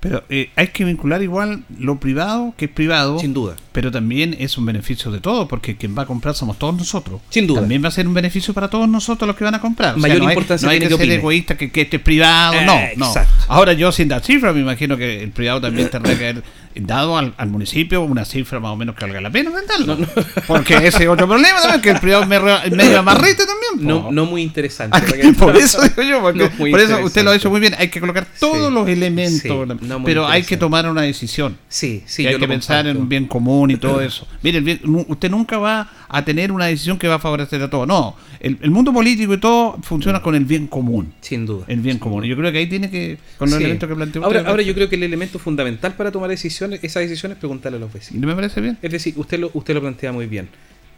pero hay que vincular igual lo privado, que es privado. Sin duda. Pero también es un beneficio de todos, porque quien va a comprar somos todos nosotros. Sin duda. También va a ser un beneficio para todos nosotros los que van a comprar. Mayor no hay- importancia no hay, que que ser egoísta, que, que este es privado, Eh, no, no. exacto. Ahora yo sin dar cifras, me imagino que el privado también tendrá que haber dado al, al municipio una cifra más o menos que valga la pena rentarlo. Porque ese es otro problema también, que el privado es medio- amarrete también. No, no muy interesante. Por eso digo yo, porque No por eso usted lo ha hecho muy bien. Hay que colocar todos Sí, los elementos, sí, no pero hay que tomar una decisión. Sí, sí, Y hay yo que pensar en un bien común común y todo eso. Mire, usted nunca va a tener una decisión que va a favorecer a todos. No, el, el mundo político y todo funciona con el bien común. Sin duda. El bien común. Yo creo que ahí tiene que, con los Sí. elementos que planteó ahora, usted, ahora yo creo que el elemento fundamental para tomar decisiones, esas decisiones, es preguntarle a los vecinos. me parece bien. Es decir, usted lo, usted lo plantea muy bien.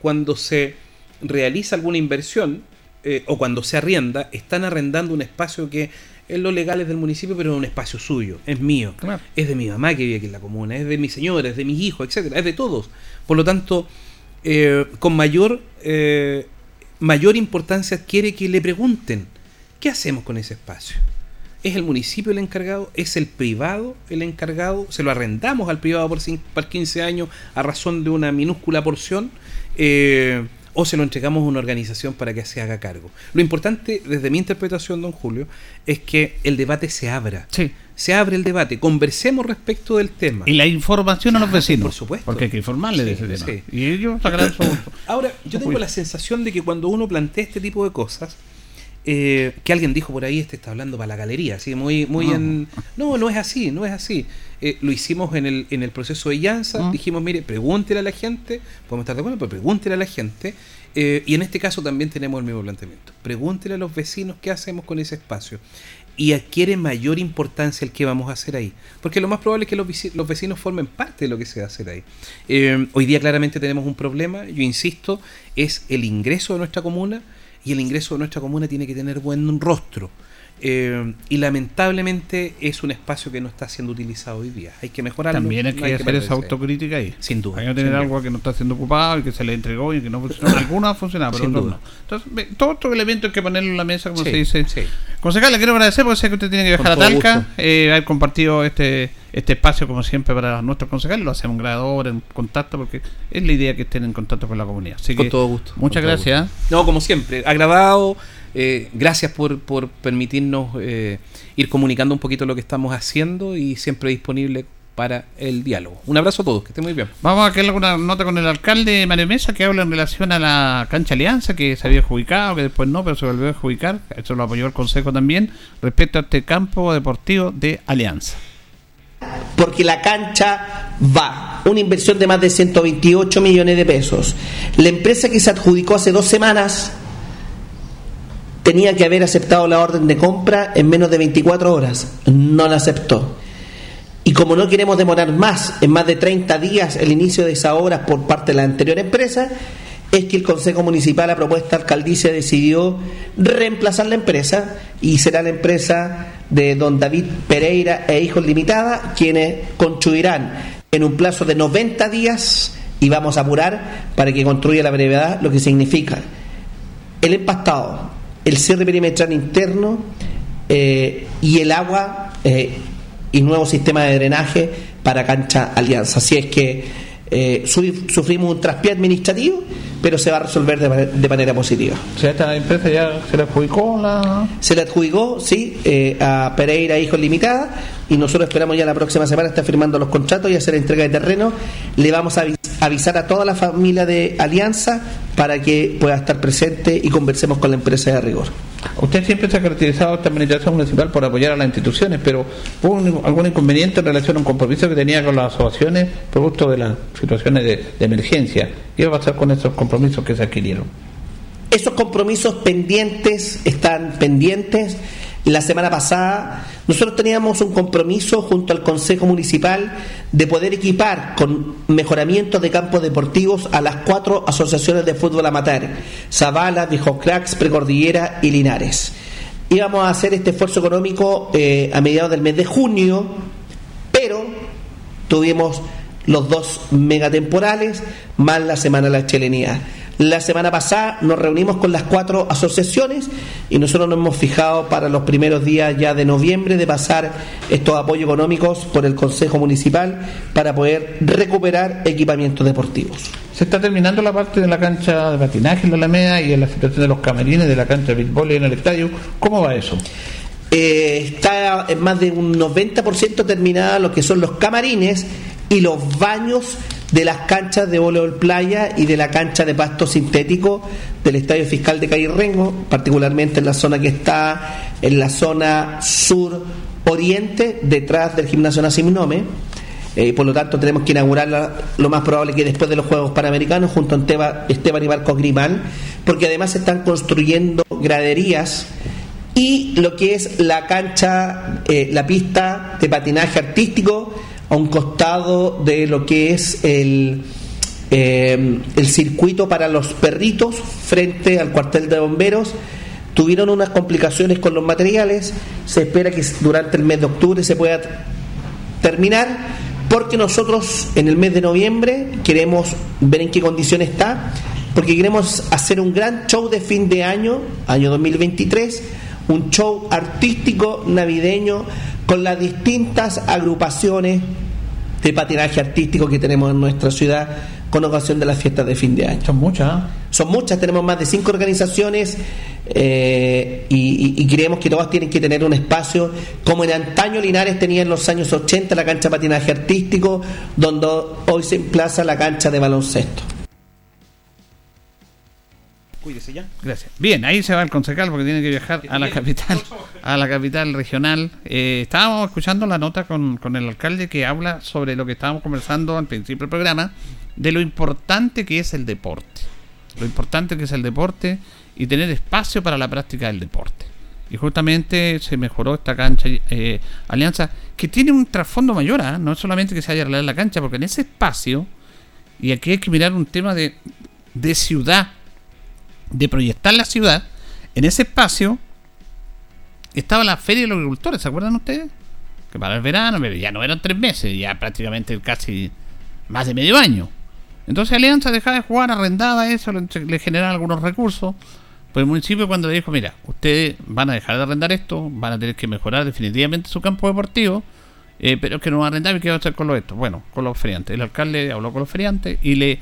Cuando se realiza alguna inversión eh, o cuando se arrienda, están arrendando un espacio que es lo legal es del municipio, pero es un espacio suyo, es mío. Es de mi mamá que vive aquí en la comuna, es de mi señora, es de mis hijos, etcétera, es de todos. Por lo tanto, eh, con mayor eh, mayor importancia adquiere que le pregunten ¿qué hacemos con ese espacio? ¿Es el municipio el encargado? ¿Es el privado el encargado? ¿Se lo arrendamos al privado por 15 años a razón de una minúscula porción? Eh, ¿O se lo entregamos a una organización para que se haga cargo? Lo importante, desde mi interpretación, don Julio, es que el debate se abra. Se abre el debate, conversemos respecto del tema. Y la información a los vecinos. por supuesto. Porque hay que informarles de Sí, ese tema. sí. Y ellos sacarán su. Ahora, yo tengo la sensación de que cuando uno plantea este tipo de cosas, eh, que alguien dijo por ahí, este está hablando para la galería, así muy, muy No. en... No, no es así, no es así. Eh, lo hicimos en el, en el proceso de Llanza, Mm. dijimos, mire, pregúntele a la gente, podemos estar de acuerdo, pero pregúntele a la gente, eh, y en este caso también tenemos el mismo planteamiento. Pregúntele a los vecinos qué hacemos con ese espacio. Y adquiere mayor importancia el que vamos a hacer ahí. Porque lo más probable es que los, los vecinos formen parte de lo que se va a hacer ahí. Hoy día claramente tenemos un problema, yo insisto, es el ingreso de nuestra comuna y el ingreso de nuestra comuna tiene que tener buen rostro. Eh, y lamentablemente es un espacio que no está siendo utilizado hoy día. Hay que mejorarlo. También hay que hacer esa autocrítica ahí. Sin duda. Hay que tener algo que no está siendo ocupado y que se le entregó y que no funcionó. *coughs* Algunos funcionado, pero otros no. Entonces, todos estos elementos hay que ponerlo en la mesa, como Sí, se dice. sí. Concejal, le quiero agradecer porque sé que usted tiene que viajar a Talca, eh, haber compartido este este espacio, como siempre, para nuestros concejales. Lo hacemos en grado en contacto, porque es la idea que estén en contacto con la comunidad. Así Con que, todo gusto. Muchas gracias. gusto. No, como siempre, agradado. Eh, gracias por, por permitirnos eh, ir comunicando un poquito lo que estamos haciendo y siempre disponible para el diálogo. Un abrazo a todos, que estén muy bien. Vamos a quedar alguna nota con el alcalde Mario Mesa que habla en relación a la cancha Alianza que se había adjudicado, que después no, pero se volvió a adjudicar. Eso lo apoyó el Consejo también respecto a este campo deportivo de Alianza. porque la cancha va. Una inversión de más de 128 millones de pesos. La empresa que se adjudicó hace dos semanas tenía que haber aceptado la orden de compra en menos de 24 horas. No la aceptó. Y como no queremos demorar más, en más de 30 días, el inicio de esa obra por parte de la anterior empresa, es que el Consejo Municipal a propuesta alcaldicia decidió reemplazar la empresa y será la empresa de don David Pereira e Hijos Limitada quienes construirán en un plazo de 90 días y vamos a apurar para que construya la brevedad, lo que significa el empastado, el cierre perimetral interno eh, y el agua eh, y nuevo sistema de drenaje para cancha Alianza. Así es que eh, su- sufrimos un traspié administrativo, pero se va a resolver de, manera- de manera positiva. O sea, esta empresa ya se le adjudicó la... Se le adjudicó, sí, a Pereira Hijos Limitada y nosotros esperamos ya la próxima semana estar firmando los contratos y hacer entrega de terreno. Le vamos a avis- avisar a toda la familia de Alianza para que pueda estar presente y conversemos con la empresa de rigor. Usted siempre se ha caracterizado esta administración municipal por apoyar a las instituciones, pero ¿hubo algún inconveniente en relación a un compromiso que tenía con las asociaciones producto de las situaciones de, de emergencia? ¿Qué va a pasar con esos compromisos que se adquirieron? Esos compromisos pendientes están pendientes. La semana pasada nosotros teníamos un compromiso junto al Consejo Municipal de poder equipar con mejoramientos de campos deportivos a las cuatro asociaciones de fútbol amateur, Zavala, Viejos Cracks, Precordillera y Linares. Íbamos a hacer este esfuerzo económico eh, a mediados del mes de junio, pero tuvimos los dos megatemporales más la semana de la chilenidad. La semana pasada nos reunimos con las cuatro asociaciones y nosotros nos hemos fijado para los primeros días ya de noviembre de pasar estos apoyos económicos por el Consejo Municipal para poder recuperar equipamientos deportivos. Se está terminando la parte de la cancha de patinaje en la Alameda y en la situación de los camerines de la cancha de béisbol y en el estadio. ¿Cómo va eso? Eh, está en más de un 90% terminada lo que son los camarines y los baños de las canchas de voleibol playa y de la cancha de pasto sintético del Estadio Fiscal de Cairrengo, particularmente en la zona que está en la zona sur oriente, detrás del gimnasio Naciminome. Eh, por lo tanto, tenemos que inaugurarla lo más probable que después de los Juegos Panamericanos, junto a Esteban, y Marcos Grimal, porque además se están construyendo graderías y lo que es la cancha, eh, la pista de patinaje artístico a un costado de lo que es el, eh, el circuito para los perritos frente al cuartel de bomberos. Tuvieron unas complicaciones con los materiales, se espera que durante el mes de octubre se pueda terminar porque nosotros en el mes de noviembre queremos ver en qué condición está, porque queremos hacer un gran show de fin de año, año 2023, un show artístico navideño con las distintas agrupaciones de patinaje artístico que tenemos en nuestra ciudad con ocasión de las fiestas de fin de año. Son muchas. ¿eh? Son muchas, tenemos más de cinco organizaciones eh, y, y- y creemos que todas tienen que tener un espacio, como en antaño Linares tenía en los años 80 la cancha de patinaje artístico, donde hoy se emplaza la cancha de baloncesto. Cuídese ya. Gracias. Bien, ahí se va el concejal porque tiene que viajar a la capital, *laughs* a la capital regional. Eh, estábamos escuchando la nota con, con el alcalde que habla sobre lo que estábamos conversando al principio del programa, de lo importante que es el deporte. Lo importante que es el deporte y tener espacio para la práctica del deporte. Y justamente se mejoró esta cancha eh, Alianza, que tiene un trasfondo mayor, ¿ah? no es solamente que se haya arreglado la cancha, porque en ese espacio, y aquí hay que mirar un tema de, de ciudad, de proyectar la ciudad, en ese espacio estaba la Feria de los Agricultores, ¿se acuerdan ustedes? Que para el verano, ya no eran tres meses, ya prácticamente casi más de medio año. Entonces Alianza dejaba de jugar, arrendaba eso, le, le generaba algunos recursos. Pues el municipio cuando le dijo, mira, ustedes van a dejar de arrendar esto, van a tener que mejorar definitivamente su campo deportivo, eh, pero es que no van a arrendar y qué va a hacer con lo esto. Bueno, con los feriantes. El alcalde habló con los feriantes y le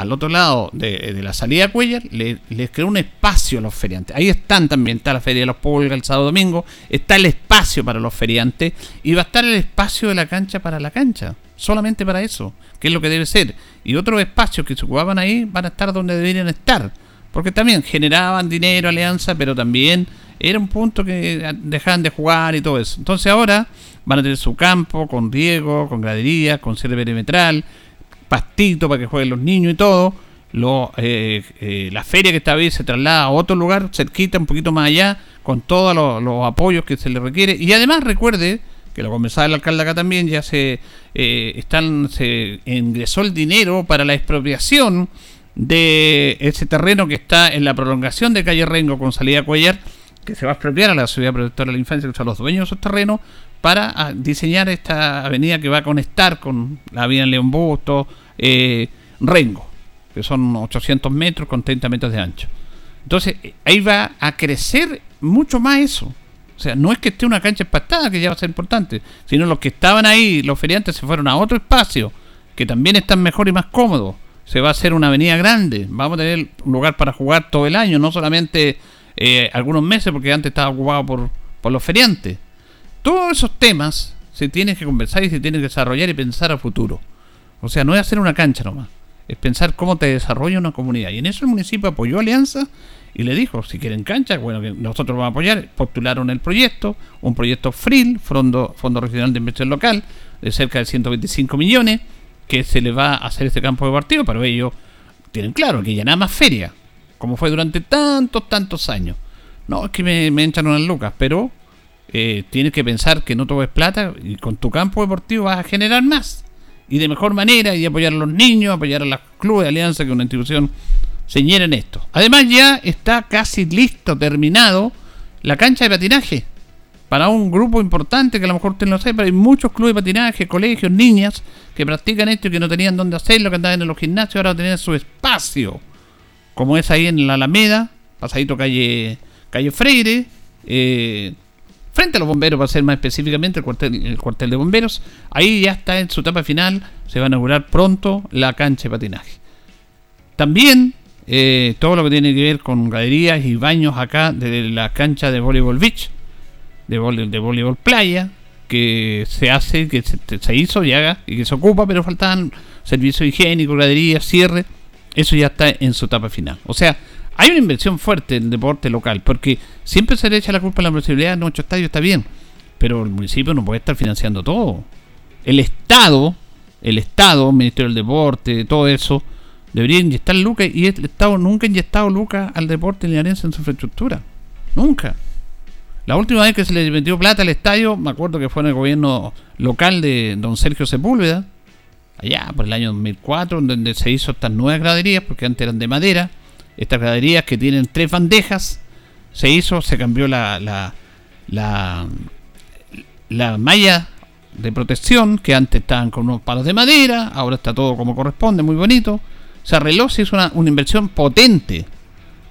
al otro lado de, de la salida a Cuellar, le, les creó un espacio a los feriantes. Ahí están también, está la Feria de los Pulgas el sábado domingo, está el espacio para los feriantes y va a estar el espacio de la cancha para la cancha, solamente para eso, que es lo que debe ser. Y otros espacios que se ocupaban ahí van a estar donde deberían estar, porque también generaban dinero, alianza, pero también era un punto que dejaban de jugar y todo eso. Entonces ahora van a tener su campo con riego, con gradería, con cierre perimetral, pastito para que jueguen los niños y todo. Lo, eh, eh, la feria que esta vez se traslada a otro lugar, cerquita, un poquito más allá, con todos los, los apoyos que se le requiere. Y además recuerde, que lo conversaba el alcalde acá también, ya se, eh, están, se ingresó el dinero para la expropiación de ese terreno que está en la prolongación de calle Rengo con salida a Cuellar, que se va a expropiar a la Ciudad Protectora de la Infancia, que son los dueños de esos terrenos, para ah, diseñar esta avenida que va a conectar con la avenida León Busto, eh, Rengo, que son 800 metros con 30 metros de ancho. Entonces, ahí va a crecer mucho más eso. O sea, no es que esté una cancha empastada, que ya va a ser importante, sino los que estaban ahí, los feriantes, se fueron a otro espacio, que también están mejor y más cómodos. Se va a hacer una avenida grande, vamos a tener un lugar para jugar todo el año, no solamente eh, algunos meses, porque antes estaba ocupado por, por los feriantes. Todos esos temas se tienen que conversar y se tienen que desarrollar y pensar a futuro. O sea, no es hacer una cancha nomás, es pensar cómo te desarrolla una comunidad. Y en eso el municipio apoyó a Alianza y le dijo, si quieren cancha, bueno, que nosotros vamos a apoyar. Postularon el proyecto, un proyecto FRIL, Fondo, Fondo Regional de Inversión Local, de cerca de 125 millones, que se le va a hacer este campo de partido, pero ellos tienen claro que ya nada más feria, como fue durante tantos, tantos años. No, es que me, me echan unas lucas, pero eh, tienes que pensar que no todo es plata y con tu campo deportivo vas a generar más y de mejor manera y apoyar a los niños, apoyar a los clubes de alianza que una institución señera en esto. Además ya está casi listo, terminado la cancha de patinaje para un grupo importante que a lo mejor usted no lo sepa, hay muchos clubes de patinaje, colegios, niñas que practican esto y que no tenían dónde hacerlo, que andaban en los gimnasios, ahora tienen su espacio, como es ahí en la Alameda, pasadito calle, calle Freire, eh, frente a los bomberos, para ser más específicamente el cuartel, el cuartel de bomberos. Ahí ya está en su etapa final, se va a inaugurar pronto la cancha de patinaje. También eh, todo lo que tiene que ver con galerías y baños acá de la cancha de voleibol beach, de, vole, voleibol playa, que se hace, que se, hizo ya y que se ocupa, pero faltaban servicios higiénicos, graderías, cierre. Eso ya está en su etapa final. O sea, hay una inversión fuerte en el deporte local, porque siempre se le echa la culpa a la municipalidad, nuestro estadio está bien, pero el municipio no puede estar financiando todo. El Estado el Estado, Ministerio del Deporte, todo eso, debería inyectar lucas y el Estado nunca ha inyectado lucas al deporte linarense en su infraestructura. Nunca. La última vez que se le metió plata al estadio, me acuerdo que fue en el gobierno local de don Sergio Sepúlveda, allá por el año 2004, donde se hizo estas nuevas graderías, porque antes eran de madera, estas graderías que tienen tres bandejas, se hizo, se cambió la, la, la, la malla de protección, que antes estaban con unos palos de madera, ahora está todo como corresponde, muy bonito. Se arregló, se hizo una, una inversión potente,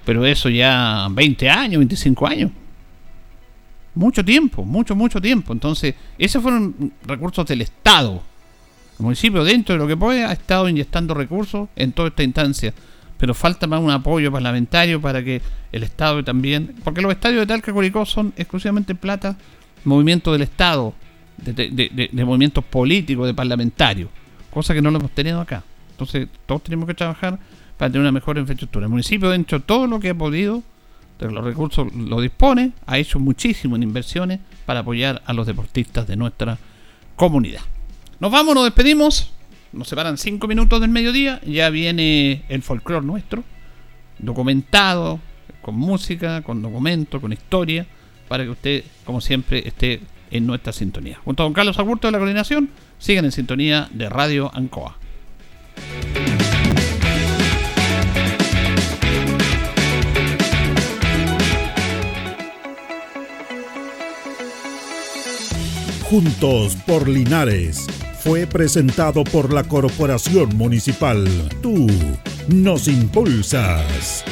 pero eso ya 20 años, 25 años. Mucho tiempo, mucho, mucho tiempo. Entonces, esos fueron recursos del Estado. El municipio, dentro de lo que puede, ha estado inyectando recursos en toda esta instancia. Pero falta más un apoyo parlamentario para que el Estado también. Porque los estadios de Talca Curicó son exclusivamente plata, movimiento del Estado, de, movimientos políticos, de parlamentarios. Cosa que no lo hemos tenido acá. Entonces, todos tenemos que trabajar para tener una mejor infraestructura. El municipio, dentro de todo lo que ha podido, de los recursos lo dispone, ha hecho muchísimo en inversiones para apoyar a los deportistas de nuestra comunidad. Nos vamos, nos despedimos. Nos separan cinco minutos del mediodía. Ya viene el folclore nuestro, documentado, con música, con documento, con historia, para que usted, como siempre, esté en nuestra sintonía. Junto a don Carlos Agurto de la coordinación, sigan en sintonía de Radio Ancoa. Juntos por Linares fue presentado por la Corporación Municipal. Tú nos impulsas.